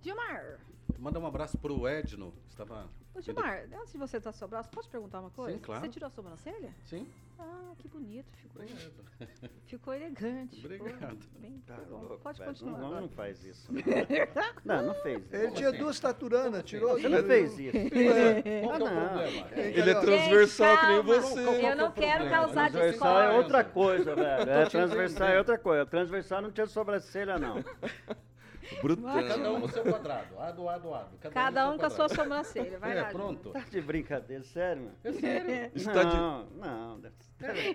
S1: Gilmar.
S5: Manda um abraço pro Edno, estava
S1: Ô, Gilmar, antes de você dar seu braço, posso perguntar uma coisa?
S5: Sim, claro.
S1: Você tirou a sobrancelha?
S5: Sim.
S1: Ah, que bonito. Ficou,
S5: Obrigado.
S1: ficou elegante.
S5: Obrigado.
S1: Ficou bem,
S4: Tá
S1: ficou
S4: louco,
S1: Pode
S4: velho.
S1: continuar.
S4: Não, não faz isso. Não, não fez isso.
S7: Ele tinha
S5: assim?
S7: duas taturanas, tirou.
S4: Você não fez isso.
S5: Qual que é o
S4: não.
S5: problema?
S6: Ele é transversal que nem você.
S1: Eu não quero causar
S4: Transversal é
S1: discórdia.
S4: outra coisa, velho. É,
S5: te
S4: transversal é outra coisa. Transversal não tinha sobrancelha, não.
S6: Brutão.
S5: Cada um no seu quadrado. Ado, ado, ado.
S1: Cada
S5: no
S1: um com a sua sobrancelha. Vai
S5: É,
S1: lá.
S5: pronto.
S4: Tá de brincadeira, sério, mano?
S5: É sério.
S6: Está de-
S4: Não, não. deve-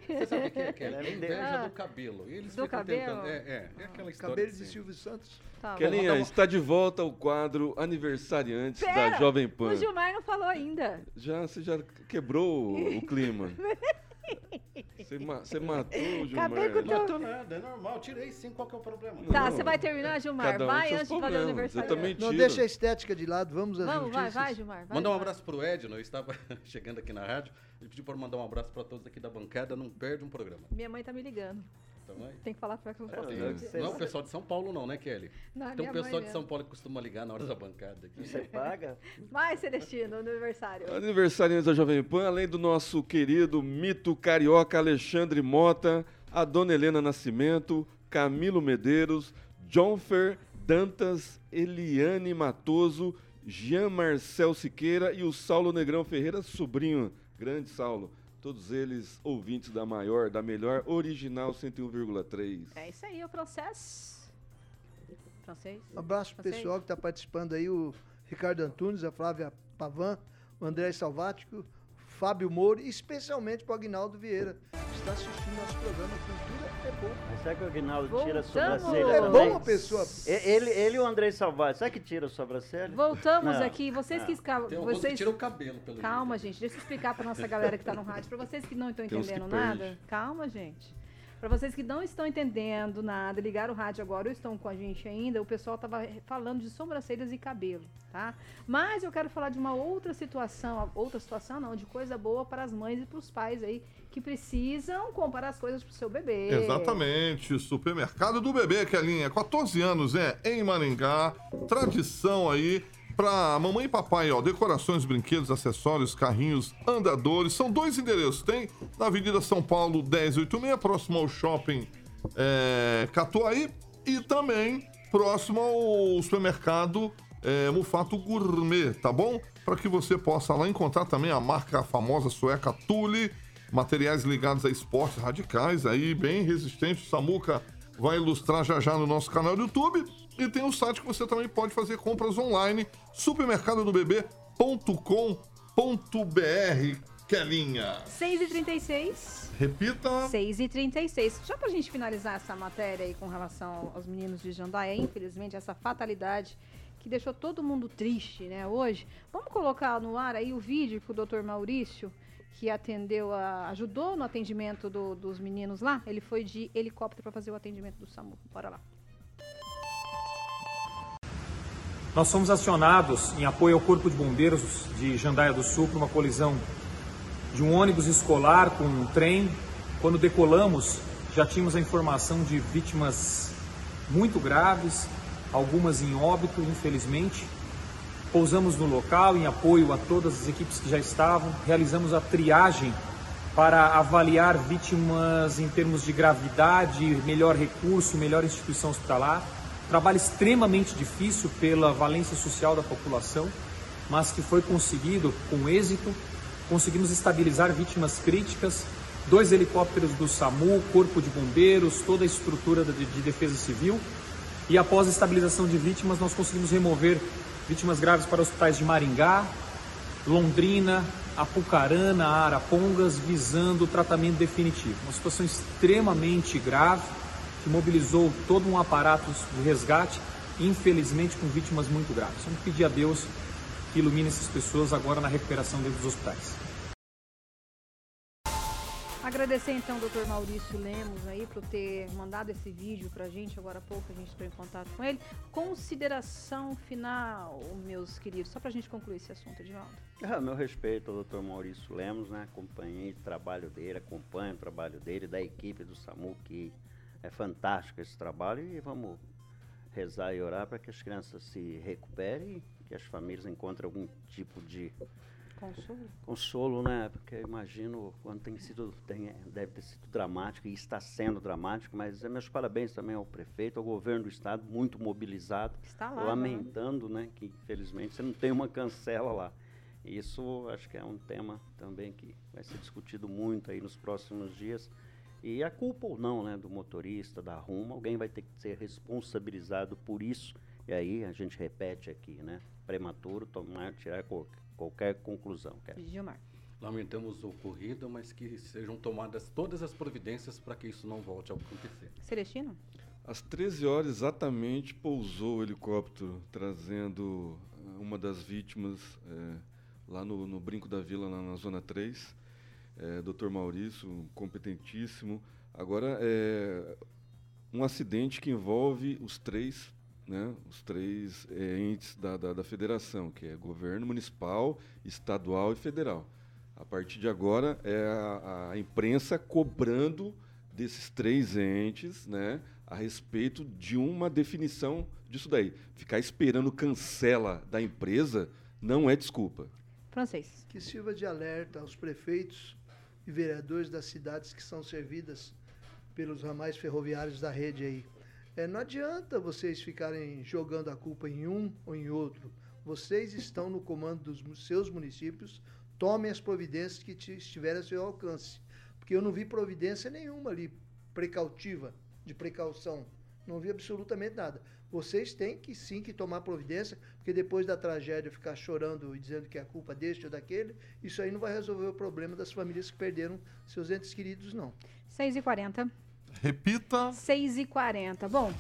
S5: Você sabe o que é? Que é
S4: Ela é
S5: inveja
S1: Ah.
S5: do cabelo. E eles
S1: Do
S5: ficam
S1: cabelo?
S5: tentando. É, é, é aquela história.
S7: Cabelo
S5: de
S7: de
S5: sempre.
S7: Silvio Santos.
S1: Tá.
S6: Kelinha,
S5: dar
S6: está de volta o quadro Aniversariantes
S1: Pera,
S6: da Jovem Pan.
S1: O Gilmar não falou ainda.
S6: Já, você já quebrou o clima. Você, ma- você matou o Gilmar.
S1: Acabei com o teu-
S5: Não tô nada, é normal. Tirei sim, qual que é o problema?
S1: Tá,
S6: Não.
S1: você vai terminar, Gilmar?
S6: Um
S1: vai antes de fazer o aniversário.
S6: Eu também
S7: Não
S6: tiro.
S7: deixa a estética de lado, vamos às
S1: Vamos, vai,
S7: notícias.
S1: vai, Gilmar. Vai,
S5: Mandar um
S1: vai.
S5: abraço pro Edno, eu estava chegando aqui na rádio, ele pediu para mandar um abraço para todos aqui da bancada, não perde um programa.
S1: Minha mãe tá me ligando.
S5: Aí.
S1: Tem que falar pra que eu posso.
S4: É,
S5: Não é o pessoal de São Paulo não, né, Kelly?
S1: Não, é
S5: Tem um pessoal
S1: mãe
S5: de
S1: mesmo.
S5: São Paulo que costuma ligar na hora da bancada aqui.
S4: Você paga?
S1: Vai, Celestino, no aniversário.
S6: Aniversariantes da Jovem Pan, além do nosso querido mito carioca Alexandre Mota, a dona Helena Nascimento, Camilo Medeiros, Jonfer Dantas, Eliane Matoso, Jean Marcel Siqueira e o Saulo Negrão Ferreira, sobrinho, grande Saulo, todos eles ouvintes da maior, da melhor original 101,3.
S1: É isso aí, o processo. Francês?
S7: Um abraço pro pessoal que está participando aí, o Ricardo Antunes, a Flávia Pavan, o André Salvático, Fábio Moura, e especialmente pro Agnaldo Vieira, que está assistindo nosso programa Cultura é Bom.
S4: Mas será que o Aguinaldo tira a sobrancelha
S7: É
S4: também?
S7: bom uma pessoa.
S4: Ele, ele e o Andrei Salvati, será que tira a sobrancelha?
S1: Voltamos
S4: Não,
S1: aqui. Vocês que
S4: não.
S1: escavam.
S5: Tem alguns que
S1: Vocês...
S5: tiram o cabelo, pelo
S1: Calma, gente. Deixa eu explicar para nossa galera que está no rádio. Para vocês que não estão
S6: que
S1: entendendo
S6: perde.
S1: nada, calma, gente. Para vocês que não estão entendendo nada, ligaram o rádio agora ou estão com a gente ainda, o pessoal estava falando de sobrancelhas e cabelo, tá? Mas eu quero falar de uma outra situação, outra situação não, de coisa boa para as mães e para os pais aí que precisam comprar as coisas para o seu bebê.
S3: Exatamente, supermercado do bebê, Kelinha, 14 anos, é, em Maringá, tradição aí pra mamãe e papai, ó, decorações, brinquedos, acessórios, carrinhos, andadores, são dois endereços, tem na Avenida São Paulo 1086, próximo ao shopping é, Catuaí, e também próximo ao supermercado é, Mufato Gourmet, tá bom? Para que você possa lá encontrar também a marca famosa sueca Tule, materiais ligados a esportes radicais, aí bem resistentes. O Samuca vai ilustrar já já no nosso canal do YouTube. E tem um site que você também pode fazer compras online, supermercadodobebê.com.br. Kelinha.
S1: 6h36.
S3: Repita.
S1: 6 e 36 Só pra gente finalizar essa matéria aí com relação aos meninos de Jandaia, infelizmente, essa fatalidade que deixou todo mundo triste, né, hoje. Vamos colocar no ar aí o vídeo que o doutor Maurício, que atendeu, a, ajudou no atendimento do- dos meninos lá, ele foi de helicóptero para fazer o atendimento do SAMU. Bora lá.
S12: Nós fomos acionados em apoio ao Corpo de Bombeiros de Jandaia do Sul por uma colisão de um ônibus escolar com um trem. Quando decolamos, já tínhamos a informação de vítimas muito graves, algumas em óbito, infelizmente. Pousamos no local em apoio a todas as equipes que já estavam, realizamos a triagem para avaliar vítimas em termos de gravidade, melhor recurso, melhor instituição hospitalar. Trabalho extremamente difícil pela valência social da população, mas que foi conseguido com êxito. Conseguimos estabilizar vítimas críticas, dois helicópteros do SAMU, Corpo de Bombeiros, toda a estrutura de de defesa civil. E após a estabilização de vítimas, nós conseguimos remover vítimas graves para hospitais de Maringá, Londrina, Apucarana, Arapongas, visando o tratamento definitivo. Uma situação extremamente grave que mobilizou todo um aparato de resgate, infelizmente com vítimas muito graves. Vamos pedir a Deus que ilumine essas pessoas agora na recuperação dentro dos hospitais.
S1: Agradecer então ao doutor Maurício Lemos aí por ter mandado esse vídeo pra gente. Agora há pouco a gente entrou em contato com ele. Consideração final, meus queridos, só pra gente concluir esse assunto, Edivaldo.
S4: Ah, meu respeito ao Dr. Maurício Lemos, né? Acompanhei o trabalho dele, acompanho o trabalho dele, da equipe do SAMU, que é fantástico esse trabalho e vamos rezar e orar para que as crianças se recuperem e que as famílias encontrem algum tipo de
S1: Consolo.
S4: consolo, né? Porque eu imagino quando tem sido, tem, deve ter sido dramático e está sendo dramático, mas é meus parabéns também ao prefeito, ao governo do estado, muito mobilizado,
S1: Está lá,
S4: lamentando, né, que infelizmente você não tem uma cancela lá. Isso acho que é um tema também que vai ser discutido muito aí nos próximos dias. E a culpa ou não, né, do motorista, da Ruma, alguém vai ter que ser responsabilizado por isso. E aí a gente repete aqui, né, prematuro tomar, tirar qual- qualquer conclusão. Quero.
S1: Gilmar.
S5: Lamentamos o ocorrido, mas que sejam tomadas todas as providências para que isso não volte a acontecer.
S1: Celestino?
S6: Às 13 horas exatamente pousou o helicóptero trazendo ah, uma das vítimas eh, lá no, no Brinco da Vila, lá na Zona 3. Eh, Dr. Maurício, competentíssimo. Agora, é um acidente que envolve os três, né, os três eh, entes da, da, da federação, que é governo municipal, estadual e federal. A partir de agora, é a, a imprensa cobrando desses três entes, né, a respeito de uma definição disso daí. Ficar esperando cancela da empresa não é desculpa.
S1: Francês.
S7: Que sirva de alerta aos prefeitos e vereadores das cidades que são servidas pelos ramais ferroviários da rede aí. É, não adianta vocês ficarem jogando a culpa em um ou em outro. Vocês estão no comando dos seus municípios tomem as providências que estiverem a seu alcance. Porque eu não vi providência nenhuma ali precautiva, de precaução. Não vi absolutamente nada. Vocês têm que sim que tomar providência, porque depois da tragédia ficar chorando e dizendo que é a culpa deste ou daquele, isso aí não vai resolver o problema das famílias que perderam seus entes queridos, não.
S1: 6h40.
S3: Repita.
S1: 6h40. Bom,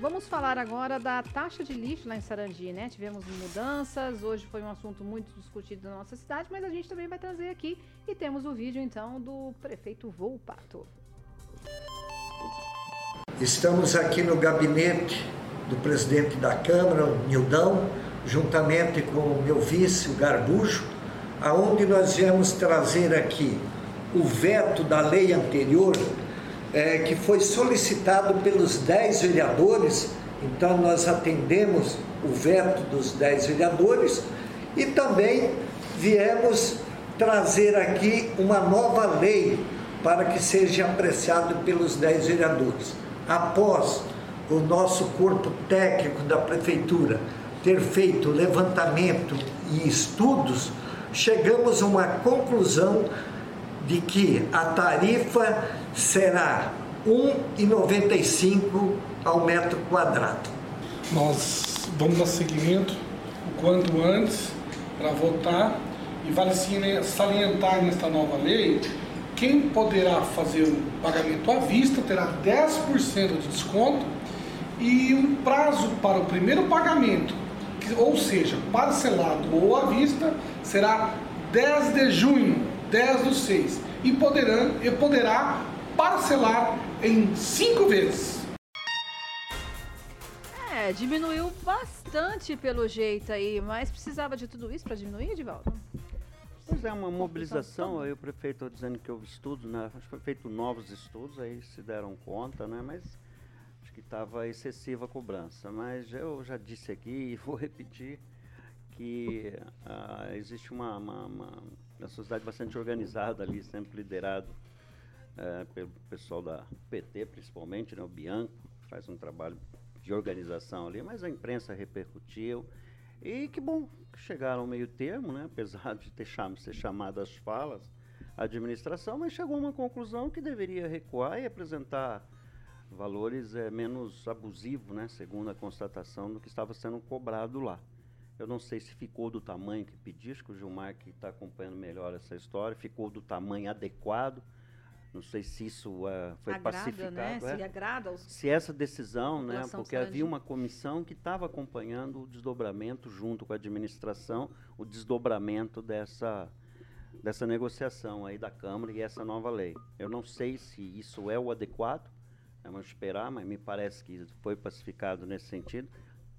S1: vamos falar agora da taxa de lixo lá em Sarandi, né? Tivemos mudanças, hoje foi um assunto muito discutido na nossa cidade, mas a gente também vai trazer aqui e temos o vídeo então do prefeito Volpato.
S13: Estamos aqui no gabinete do presidente da Câmara, o Nildão, juntamente com o meu vice, o Garbucho, aonde nós viemos trazer aqui o veto da lei anterior, eh, que foi solicitado pelos 10 vereadores, então nós atendemos o veto dos 10 vereadores e também viemos trazer aqui uma nova lei para que seja apreciado pelos 10 vereadores. Após o nosso corpo técnico da prefeitura ter feito levantamento e estudos, chegamos a uma conclusão de que a tarifa será R$ 1,95 ao metro quadrado.
S14: Nós vamos dar seguimento o quanto antes para votar e vale salientar nesta nova lei quem poderá fazer o pagamento à vista terá 10% de desconto e um prazo para o primeiro pagamento, ou seja, parcelado ou à vista, será 10 de junho, 10 do 6, e poderá, e poderá parcelar em 5 vezes.
S1: É, diminuiu bastante pelo jeito aí, mas precisava de tudo isso para diminuir, Edivaldo?
S4: Pois é, uma mobilização, aí o prefeito dizendo que houve estudos, né? Acho que foi feito novos estudos, aí se deram conta, né? Mas acho que estava excessiva a cobrança. Mas eu já disse aqui e vou repetir que ah, existe uma, uma, uma, uma sociedade bastante organizada ali, sempre liderado eh, pelo pessoal da PT, principalmente, né? O Bianco faz um trabalho de organização ali, mas a imprensa repercutiu. E que bom que chegaram ao meio termo, né? apesar de ter cham ser chamadas falas, a administração, mas chegou a uma conclusão que deveria recuar e apresentar valores eh, menos abusivos, né? segundo a constatação do que estava sendo cobrado lá. Eu não sei se ficou do tamanho que pedi, acho que o Gilmar que está acompanhando melhor essa história, ficou do tamanho adequado. Não sei se isso eh, foi
S1: agrada,
S4: pacificado.
S1: né?
S4: é.
S1: Se agrada aos...
S4: Se essa decisão, né, porque havia
S1: sarandina.
S4: uma comissão que estava acompanhando o desdobramento junto com a administração, o desdobramento dessa dessa negociação aí da Câmara e essa nova lei. Eu não sei se isso é o adequado, né, vamos esperar, mas me parece que foi pacificado nesse sentido.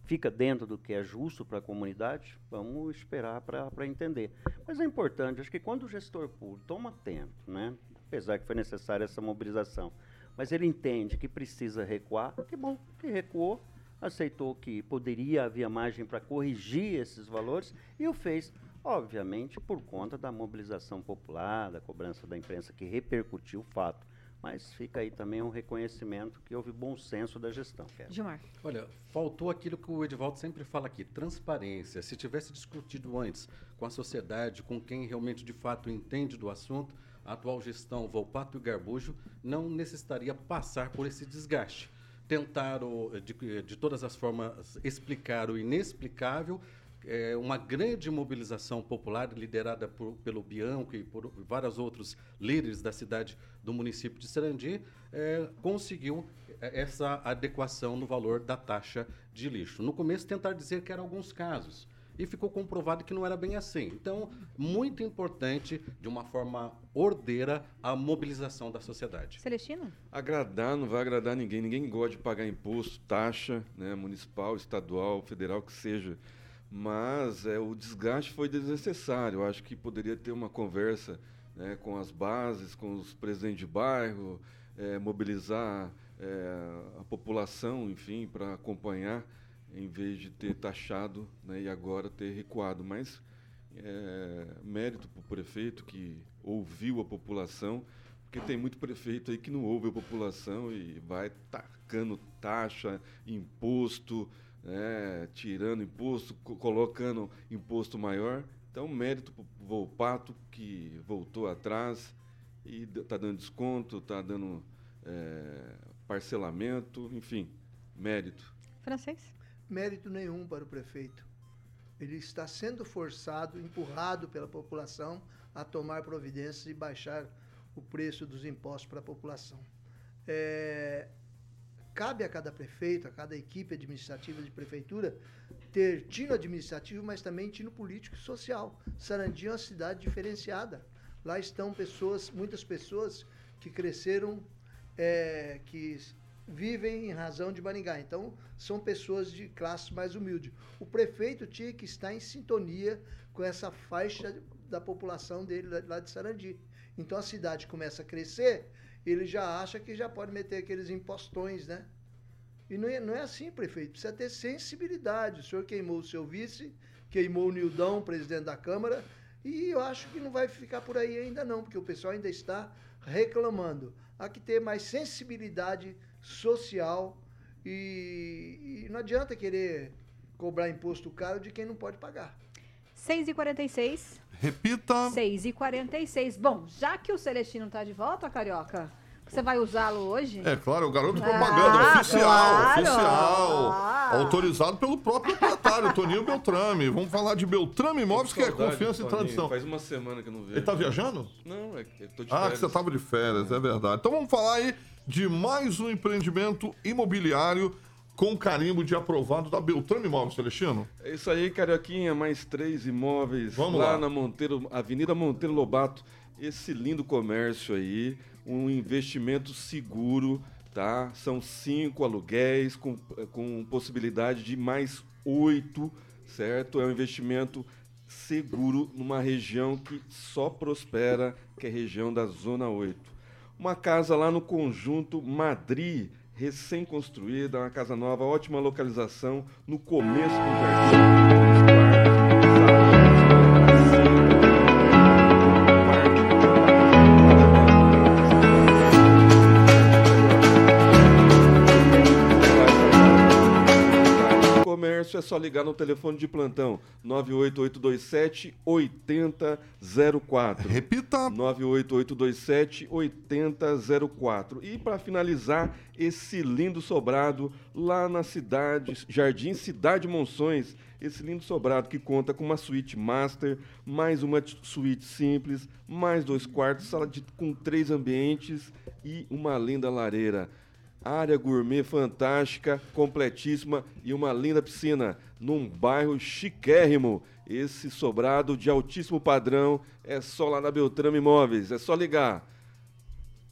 S4: Fica dentro do que é justo para a comunidade, vamos esperar para entender. Mas é importante, acho que quando o gestor público toma tempo, né, apesar que foi necessária essa mobilização, mas ele entende que precisa recuar, que bom, que recuou, aceitou que poderia haver margem para corrigir esses valores e o fez, obviamente, por conta da mobilização popular, da cobrança da imprensa que repercutiu o fato. Mas fica aí também um reconhecimento que houve bom senso da gestão.
S1: Gilmar.
S5: Olha, faltou aquilo que o Edivaldo sempre fala aqui, transparência. Se tivesse discutido antes com a sociedade, com quem realmente de fato entende do assunto, a atual gestão Volpato e Garbujo não necessitaria passar por esse desgaste. Tentaram, eh, de, de todas as formas, explicar o inexplicável, é, uma grande mobilização popular liderada por, pelo Bianco e por vários outros líderes da cidade do município de Sarandi é, conseguiu essa adequação no valor da taxa de lixo. No começo tentar dizer que eram alguns casos e ficou comprovado que não era bem assim. Então, muito importante, de uma forma ordeira, a mobilização da sociedade.
S1: Celestino?
S6: Agradar não vai agradar ninguém. Ninguém gosta de pagar imposto, taxa, né, municipal, estadual, federal, que seja. Mas é, o desgaste foi desnecessário. Eu acho que poderia ter uma conversa né, com as bases, com os presidentes de bairro, é, mobilizar é, a população, enfim, para acompanhar, em vez de ter taxado né, e agora ter recuado. Mas é, mérito para o prefeito que ouviu a população, porque tem muito prefeito aí que não ouve a população e vai tacando taxa, imposto, né, tirando imposto, co colocando imposto maior. Então, mérito para o Volpato, que voltou atrás e está dando desconto, está dando é, parcelamento, enfim, mérito.
S1: Francês?
S7: Mérito nenhum para o prefeito. Ele está sendo forçado, empurrado pela população a tomar providências e baixar o preço dos impostos para a população. É, cabe a cada prefeito, a cada equipe administrativa de prefeitura, ter tino administrativo, mas também tino político e social. Sarandi é uma cidade diferenciada. Lá estão pessoas, muitas pessoas que cresceram, é, que vivem em razão de Maringá. Então, são pessoas de classe mais humilde. O prefeito tinha que estar em sintonia com essa faixa da população dele lá de Sarandi. Então, a cidade começa a crescer, ele já acha que já pode meter aqueles impostões, né? E não é, não é assim, prefeito. Precisa ter sensibilidade. O senhor queimou o seu vice, queimou o Nildão, presidente da Câmara, e eu acho que não vai ficar por aí ainda não, porque o pessoal ainda está reclamando. Há que ter mais sensibilidade social e, e não adianta querer cobrar imposto caro de quem não pode pagar.
S1: 6h46.
S3: Repita.
S1: 6h46. Bom, já que o Celestino está de volta, Carioca, você vai usá-lo hoje?
S3: É claro, o garoto propaganda
S1: Ah,
S3: oficial,
S1: claro.
S3: oficial.
S1: Ah.
S3: Autorizado pelo próprio proprietário, Toninho Beltrame. Vamos falar de Beltrame Imóveis, que é confiança e tradição.
S6: Faz uma semana que eu não vejo.
S3: Ele tá viajando?
S6: Não, é que eu tô de
S3: Ah, que
S6: férias.
S3: você estava de férias, é verdade. Então vamos falar aí de mais um empreendimento imobiliário com carimbo de aprovado da Beltrame Imóveis, Celestino.
S6: É isso aí, Carioquinha, mais três imóveis
S3: Vamos
S6: lá,
S3: lá.
S6: na Monteiro, Avenida Monteiro Lobato. Esse lindo comércio aí, um investimento seguro, tá? São cinco aluguéis com, com possibilidade de mais oito, certo? É um investimento seguro numa região que só prospera, que é a região da Zona 8. Uma casa lá no conjunto Madrid, recém-construída, uma casa nova, ótima localização, no começo do jardim. Só ligar no telefone de plantão 98827 8004.
S3: Repita.
S6: 98827 8004. E para finalizar, esse lindo sobrado lá na cidade, Jardim Cidade Monções. Esse lindo sobrado que conta com uma suíte master, mais uma suíte simples, mais dois quartos, sala de, com três ambientes e uma linda lareira. Área gourmet fantástica, completíssima e uma linda piscina num bairro chiquérrimo. Esse sobrado de altíssimo padrão é só lá na Beltrame Imóveis, é só ligar.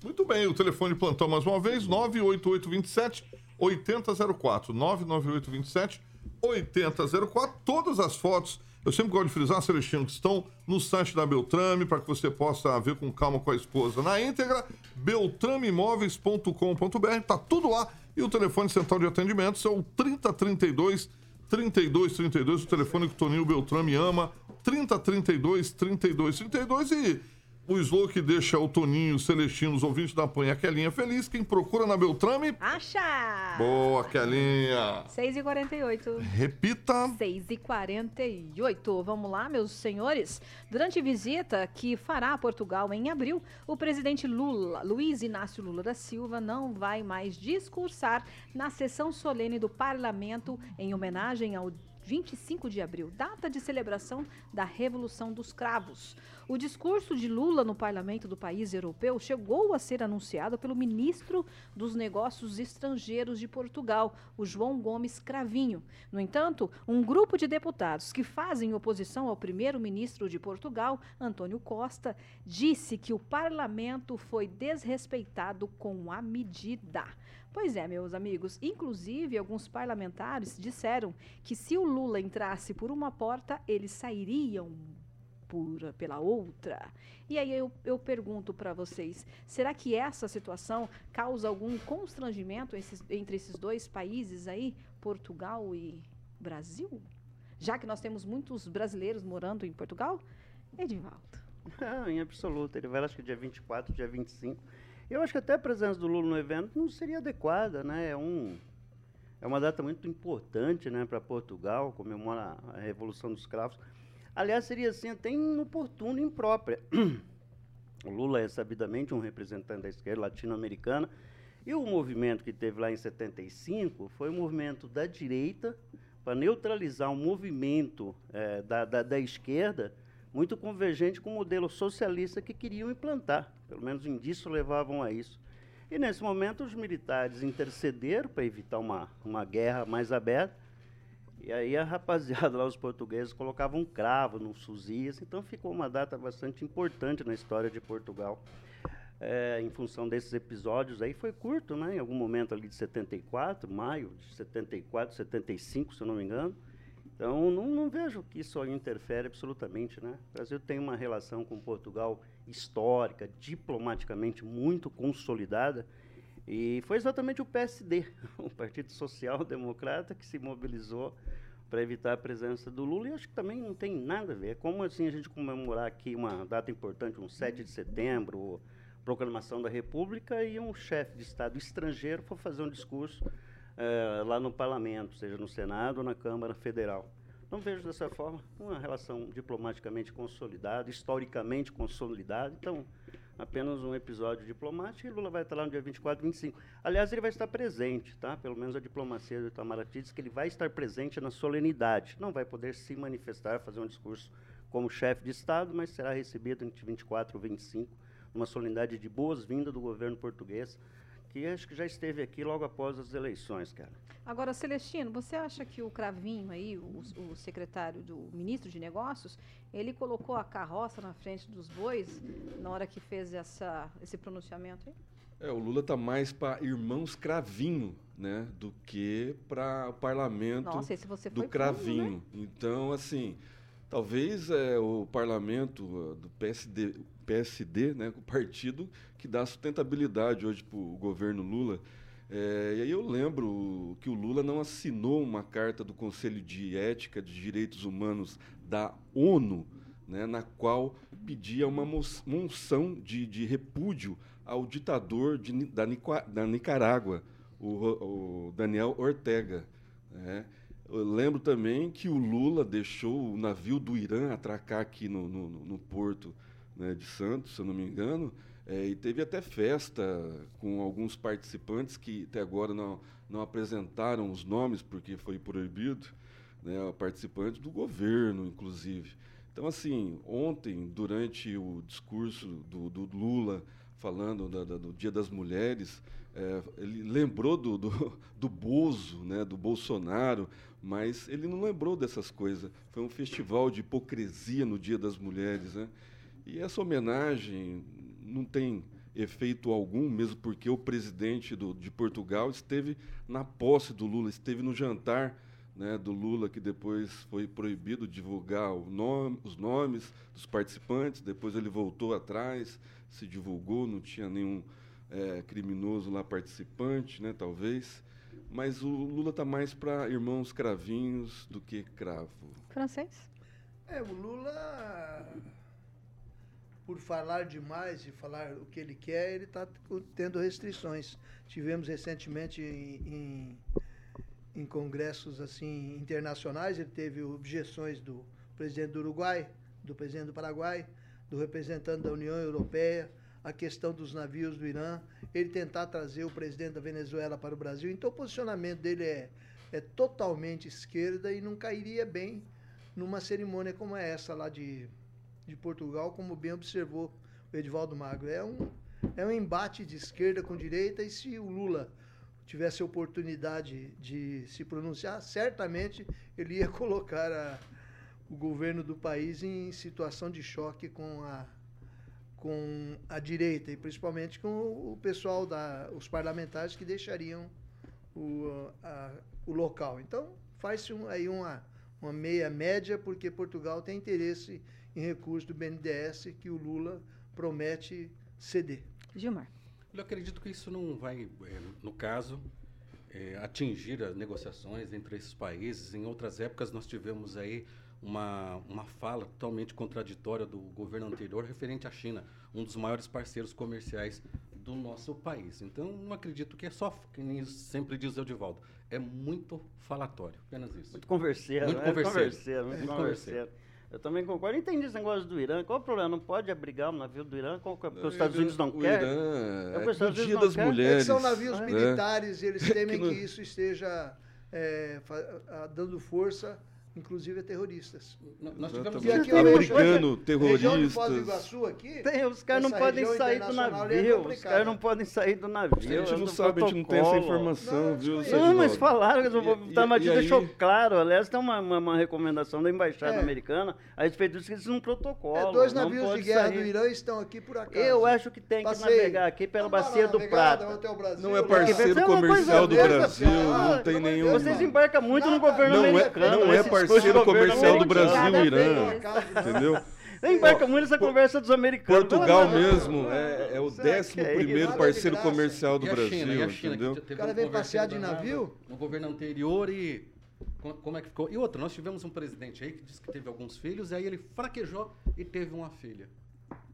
S3: Muito bem, o telefone de plantão mais uma vez, 98827 8004. 99827 8004. Todas as fotos, eu sempre gosto de frisar, Celestino, que estão no site da Beltrame, para que você possa ver com calma com a esposa. Na íntegra, beltrameimóveis.com.br, tá tudo lá. E o telefone central de atendimentos é o 3032 3232, o telefone que o Toninho Beltrame ama, 3032 3232 e o slow que deixa o Toninho, o Celestino, os ouvintes da Panha, Quelinha feliz, quem procura na Beltrame,
S1: Acha!
S3: boa, Quelinha.
S1: 6h48.
S3: Repita.
S1: 6h48. Vamos lá, meus senhores. Durante visita que fará a Portugal em abril, o presidente Lula, Luiz Inácio Lula da Silva, não vai mais discursar na sessão solene do parlamento em homenagem ao 25 de abril, data de celebração da Revolução dos Cravos. O discurso de Lula no parlamento do país europeu chegou a ser anunciado pelo ministro dos Negócios Estrangeiros de Portugal, o João Gomes Cravinho. No entanto, um grupo de deputados que fazem oposição ao primeiro-ministro de Portugal, Antônio Costa, disse que o parlamento foi desrespeitado com a medida. Pois é, meus amigos, inclusive alguns parlamentares disseram que se o Lula entrasse por uma porta, eles sairiam por, pela outra. E aí eu, eu pergunto para vocês, será que essa situação causa algum constrangimento esses- entre esses dois países aí, Portugal e Brasil? Já que nós temos muitos brasileiros morando em Portugal? Edivaldo.
S4: Não, em absoluto. Ele vai, acho que dia 24, dia 25. Eu acho que até a presença do Lula no evento não seria adequada, né? É, um, é uma data muito importante né, para Portugal, comemora a Revolução dos Cravos. Aliás, seria assim até inoportuno e imprópria. O Lula é sabidamente um representante da esquerda latino-americana e o movimento que teve lá em 75 foi um movimento da direita para neutralizar um movimento é, da, da, da, esquerda muito convergente com o modelo socialista que queriam implantar. Pelo menos indícios levavam a isso. E nesse momento os militares intercederam para evitar uma, uma guerra mais aberta. E aí a rapaziada lá, os portugueses, colocavam um cravo no Suzias. Então ficou uma data bastante importante na história de Portugal é, em função desses episódios aí, foi curto, né? Em algum momento ali de 74, maio de 74, 75, se eu não me engano. Então, não, não vejo que isso interfere absolutamente, né? O Brasil tem uma relação com Portugal histórica, diplomaticamente muito consolidada, e foi exatamente o PSD, o Partido Social Democrata, que se mobilizou para evitar a presença do Lula, e acho que também não tem nada a ver. É como assim a gente comemorar aqui uma data importante, um 7 de setembro, proclamação da República e um chefe de Estado estrangeiro for fazer um discurso é, lá no Parlamento, seja no Senado ou na Câmara Federal. Não vejo dessa forma uma relação diplomaticamente consolidada, historicamente consolidada. Então, apenas um episódio diplomático e Lula vai estar lá no dia 24 e 25. Aliás, ele vai estar presente, tá? Pelo menos a diplomacia do Itamaraty diz que ele vai estar presente na solenidade. Não vai poder se manifestar, fazer um discurso como chefe de Estado, mas será recebido entre 24 e 25 uma solenidade de boas-vindas do governo português, que acho que já esteve aqui logo após as eleições, cara.
S1: Agora, Celestino, você acha que o Cravinho aí, o, o, secretário do ministro de Negócios, ele colocou a carroça na frente dos bois na hora que fez essa, esse pronunciamento aí?
S6: É, o Lula está mais para irmãos Cravinho, né, do que para o parlamento
S1: Nossa, esse você
S6: do
S1: foi
S6: Cravinho.
S1: Fundo,
S6: né? Então, assim, talvez é, o parlamento uh, do PSD, PSD, né, o partido que dá sustentabilidade hoje para o governo Lula. É, e aí eu lembro que o Lula não assinou uma carta do Conselho de Ética de Direitos Humanos da ONU, né, na qual pedia uma moção de, de repúdio ao ditador de, da, da Nicarágua, o, o Daniel Ortega. Né. Lembro também que o Lula deixou o navio do Irã atracar aqui no, no, no porto né, de Santos, se eu não me engano, é, e teve até festa com alguns participantes que até agora não, não apresentaram os nomes porque foi proibido, né, participantes do governo, inclusive. Então, assim, ontem, durante o discurso do, do Lula falando da, da, do Dia das Mulheres, é, ele lembrou do, do, do Bozo, né, do Bolsonaro, mas ele não lembrou dessas coisas. Foi um festival de hipocrisia no Dia das Mulheres. Né? E essa homenagem não tem efeito algum, mesmo porque o presidente do, de Portugal esteve na posse do Lula, esteve no jantar né, do Lula, que depois foi proibido divulgar nome, os nomes dos participantes, depois ele voltou atrás, se divulgou, não tinha nenhum é, criminoso lá participante, né, talvez. Mas o Lula está mais para irmãos cravinhos do que cravo.
S1: Francês?
S7: É, o Lula por falar demais e falar o que ele quer, ele está tendo restrições. Tivemos recentemente em, em, em, congressos assim internacionais, ele teve objeções do presidente do Uruguai, do presidente do Paraguai, do representante da União Europeia, a questão dos navios do Irã, ele tentar trazer o presidente da Venezuela para o Brasil. Então o posicionamento dele é, é totalmente esquerda e não cairia bem numa cerimônia como essa lá de de Portugal, como bem observou o Edivaldo Magro. É um, é um embate de esquerda com direita, e se o Lula tivesse a oportunidade de se pronunciar, certamente ele ia colocar a, o governo do país em situação de choque com a, com a direita, e principalmente com o pessoal, da, os parlamentares que deixariam o, a, o local. Então, faz-se um, aí uma, uma meia média, porque Portugal tem interesse em recurso do BNDES que o Lula promete ceder.
S1: Gilmar.
S5: Eu acredito que isso não vai, é, no caso, é, atingir as negociações entre esses países. Em outras épocas nós tivemos aí uma, uma fala totalmente contraditória do governo anterior referente à China, um dos maiores parceiros comerciais do nosso país. Então, não acredito que é só, que nem sempre diz o Divaldo, é muito falatório, apenas isso.
S4: Muito converseiro,
S5: muito
S4: né?
S5: converseiro.
S4: converseiro, muito, muito converseiro. converseiro. Eu também concordo. Entendi esse negócio do Irã. Qual o problema? Não pode abrigar um navio do Irã? É? porque os Estados Unidos não
S6: o
S4: querem? É
S6: é do
S4: Unidos
S6: Dia das
S4: querem?
S6: Mulheres.
S7: É que são navios
S6: né?
S7: militares e eles temem
S6: Que
S7: isso esteja é, fa- a- dando força, inclusive a terroristas.
S5: Nós tivemos
S7: E
S5: um-
S7: aqui, ó,
S6: Abrigando
S7: Região de
S6: terroristas.
S7: Foz do Iguaçu aqui,
S4: Tem, os caras não podem sair do
S7: é
S4: navio. Os
S7: complicada.
S4: caras não podem sair do navio.
S6: A gente
S4: é
S6: não sabe, a gente não tem essa informação, viu,
S4: Não, mas falaram, que o Itamati
S6: e- e
S4: deixou claro. Aliás, tem uma, uma, uma recomendação da Embaixada
S7: É.
S4: Americana a respeito disso, que eles um protocolo.
S7: é, dois
S4: não
S7: navios de guerra
S4: sair.
S7: do Irã estão aqui por acaso.
S4: Eu acho que tem que
S7: Passeio.
S4: navegar aqui pela
S7: lá
S4: Bacia do Prata.
S6: Não é
S7: lá.
S6: parceiro
S4: uma
S6: comercial do Brasil, não tem
S7: de
S6: nenhum.
S4: Vocês embarcam muito no governo
S6: Não é,
S4: americano.
S6: não é
S4: esses
S6: parceiro comercial do. Brasil,
S1: Cada
S6: Irã. Entendeu?
S4: Embarca muito nessa conversa dos americanos.
S6: Portugal mesmo é, é o
S4: Será que
S6: décimo
S4: é
S6: primeiro parceiro comercial do
S5: E a
S6: Brasil,
S5: China, e a China,
S6: entendeu?
S7: O cara
S5: um
S7: veio passear de navio?
S5: No governo anterior e co- como é que ficou? E outra, nós tivemos um presidente aí que disse que teve alguns filhos, e aí ele fraquejou e teve uma filha.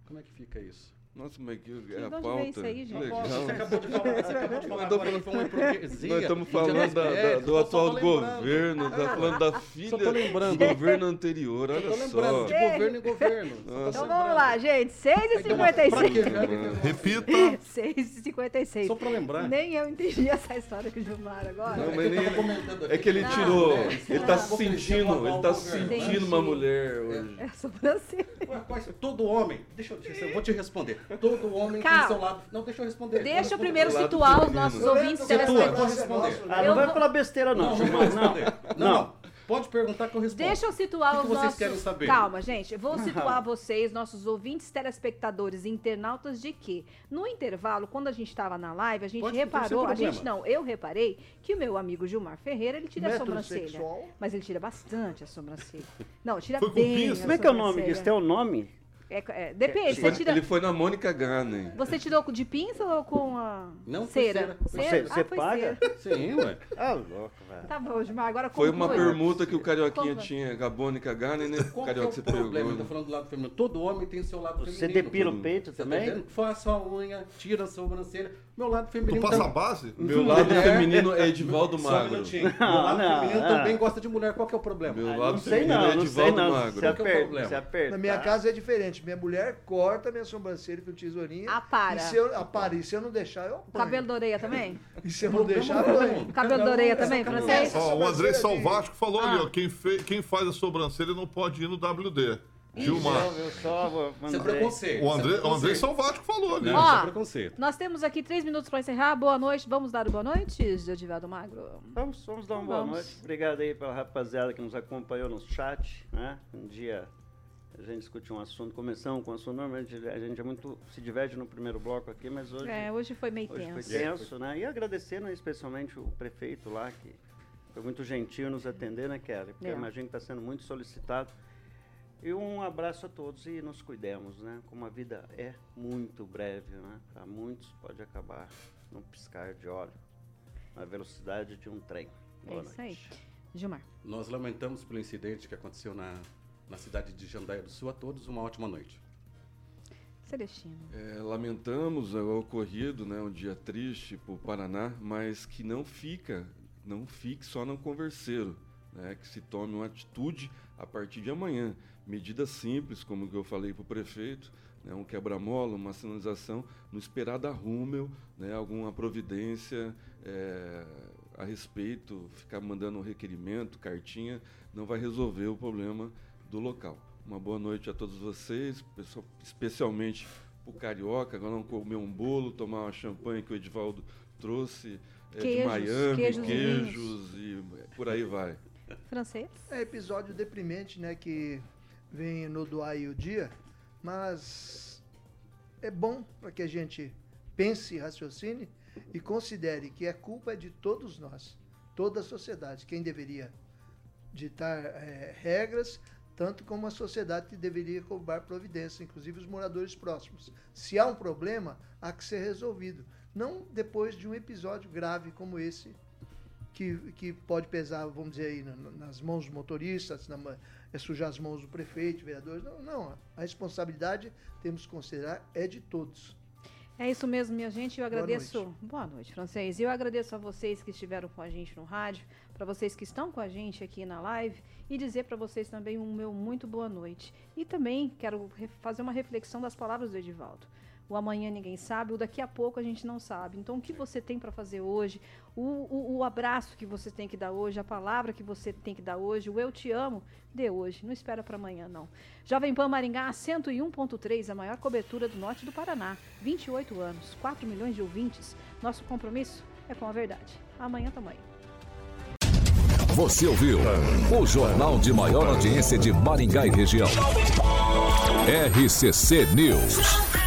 S5: Como é que fica isso?
S6: Nossa, mas que é a
S1: onde
S6: pauta.
S1: aí,
S6: Que
S1: gente?
S6: legal.
S5: Você acabou de falar, você acabou de falar
S6: Nós
S5: agora que foi uma hipocrisia.
S6: Nós estamos falando da- da- do
S5: só
S6: atual governo, tá falando da filha
S5: Só
S6: do governo anterior, olha
S5: lembrando
S6: só.
S5: de governo em governo. Só tô
S6: Nossa.
S1: Então
S5: lembrando.
S1: vamos lá, gente. 6h55.
S3: Repita.
S1: 6h56.
S5: Só pra lembrar.
S1: Nem eu entendi essa história com o Gilmar agora.
S6: Não, mas nem-
S5: comentando aqui.
S6: É que ele tirou, ele tá
S5: pedir
S6: sentindo,
S5: uma
S6: ele tá
S5: governo.
S6: sentindo uma mulher hoje.
S1: É sobrancelha.
S5: Ué, quais- Todo homem, deixa eu, eu vou te responder. Todo homem
S1: Calma.
S5: tem seu lado. Não, deixa eu responder.
S1: Deixa eu primeiro situar os nossos
S7: Eu
S1: ouvintes
S5: Situa, eu vou
S1: telespectadores.
S5: responder.
S4: Ah,
S1: Eu
S4: não vai
S1: vou-
S4: falar besteira, não.
S5: Não, não
S4: Gilmar,
S5: responder. Não, não. Pode perguntar que eu respondo.
S1: Deixa eu situar
S5: O que
S1: os
S5: que vocês
S1: nossos.
S5: querem saber?
S1: Calma, gente. Eu Vou situar vocês, nossos ouvintes, telespectadores e internautas, de que no intervalo, quando a gente estava na live, a gente
S5: Pode-
S1: reparou. A gente não, eu reparei que o meu amigo Gilmar Ferreira ele tira a sobrancelha. Mas ele tira bastante a sobrancelha. Não, tira
S3: Foi
S1: bem.
S4: Como é que é o nome disso? Tem o nome?
S1: É, é, depende,
S6: Ele
S1: você
S6: foi,
S1: tira.
S6: ele foi na Mônica Garner.
S1: Você tirou de pinça ou com a
S5: Não, foi
S1: cera?
S5: cera.
S4: Você,
S1: Ah,
S4: você
S1: foi
S4: paga?
S1: cera.
S5: Sim, ué.
S4: Ah, louco, velho.
S1: Tá bom, Gilmar, agora
S6: Foi uma permuta que o Carioquinha
S1: Como?
S6: tinha, com a Mônica Garner, né?
S5: Qual que é
S6: Carioca,
S5: o
S6: você
S5: problema?
S6: pegou.
S5: Eu tô
S6: né?
S5: falando do lado feminino. Todo homem tem seu lado
S4: Você
S5: feminino.
S4: depila o peito
S5: Você tá
S4: também?
S5: vendo? Faça a unha, tira a sobrancelha. Meu lado
S3: Tu
S5: feminino
S3: passa a
S5: também.
S3: base?
S6: Meu lado
S5: É.
S6: feminino é Edivaldo
S5: Só um
S6: Magro.
S5: Meu lado
S4: não,
S5: feminino
S4: ah.
S5: também gosta de mulher. Qual que é o problema?
S6: Meu
S4: Ah,
S6: lado
S4: não sei
S6: feminino
S4: não,
S6: é
S4: não sei
S6: Edivaldo
S4: não.
S6: Magro.
S4: Se
S5: Qual que é o
S4: aperta,
S5: problema?
S4: se aperta.
S7: Na minha casa é diferente. Minha mulher corta minha sobrancelha com tesourinha.
S1: Apara.
S7: E se eu, apara. E se eu não deixar, eu apanho.
S1: cabelo da orelha também?
S7: E se eu não deixar, eu apanho.
S1: Cabelo da orelha também, francês?
S3: Ó, o André Salvático falou ali,
S1: Ah.
S3: ó. Quem, fe- quem faz a sobrancelha não pode ir no WD. Gilmar.
S4: Eu, eu só vou
S5: Isso é preconceito.
S3: O
S5: é
S3: André, o André. Salvático falou ali.
S5: Não,
S1: Ó,
S5: é preconceito.
S1: Nós temos aqui três minutos para encerrar. Boa noite. Vamos dar o boa noite, Edivaldo Magro?
S4: Vamos, vamos dar uma boa
S1: Vamos.
S4: noite. Obrigado aí pela rapaziada que nos acompanhou no chat, né? Um dia a gente discutiu um assunto, começamos com um assunto, normalmente a gente é muito, se diverte no primeiro bloco aqui, mas hoje,
S1: É, hoje foi meio
S4: hoje foi
S1: tenso.
S4: tenso, né? E agradecendo especialmente o prefeito lá, que foi muito gentil nos atender, né, Kelly? Porque
S1: É.
S4: eu imagino que está sendo muito solicitado. E um abraço a todos e nos cuidemos, né? Como a vida é muito breve, né? Para muitos pode acabar num piscar de olho, na velocidade de um trem.
S1: É
S4: Boa
S1: isso aí.
S4: noite.
S1: Gilmar.
S5: Nós lamentamos pelo incidente que aconteceu na, na cidade de Jandaia do Sul. A todos uma ótima noite.
S1: Celestino.
S6: É, lamentamos o ocorrido, né, um dia triste para o Paraná, mas que não fica, não fique só no converseiro, né, que se tome uma atitude a partir de amanhã. Medidas simples, como que eu falei para o prefeito, né, um quebra-mola, uma sinalização, não esperar da Rúmel, né, alguma providência é, a respeito, ficar mandando um requerimento, cartinha, não vai resolver o problema do local. Uma boa noite a todos vocês, pessoal- especialmente o Carioca, agora vamos comer um bolo, tomar uma champanhe que o Edivaldo trouxe é, de
S1: Queijos,
S6: Miami,
S1: queijos
S6: queijos e por aí vai.
S1: Francês?
S7: É episódio deprimente, né? Que vem no do aí o dia, mas é bom para que a gente pense, raciocine e considere que a culpa é de todos nós, toda a sociedade. Quem deveria ditar eh, regras, tanto como a sociedade que deveria cobrar providência, inclusive os moradores próximos. Se há um problema, há que ser resolvido. Não depois de um episódio grave como esse que, que pode pesar, vamos dizer aí, na- nas mãos dos motoristas, na, é sujar as mãos do prefeito, vereadores. Não, não, a responsabilidade, temos que considerar, é de todos.
S1: É isso mesmo, minha gente. Eu
S7: Boa
S1: agradeço. Boa noite, francês. Eu agradeço a vocês que estiveram com a gente no rádio, para vocês que estão com a gente aqui na live e dizer para vocês também um meu muito boa noite. E também quero fazer uma reflexão das palavras do Edivaldo. O amanhã ninguém sabe, o daqui a pouco a gente não sabe. Então, o que você tem para fazer hoje, o, o, o, abraço que você tem que dar hoje, a palavra que você tem que dar hoje, o eu te amo, dê hoje. Não espera para amanhã, não. Jovem Pan Maringá, 101.3, a maior cobertura do norte do Paraná. 28 anos, 4 milhões de ouvintes. Nosso compromisso é com a verdade. Amanhã também.
S2: Você ouviu o jornal de maior audiência de Maringá e região. RCC News.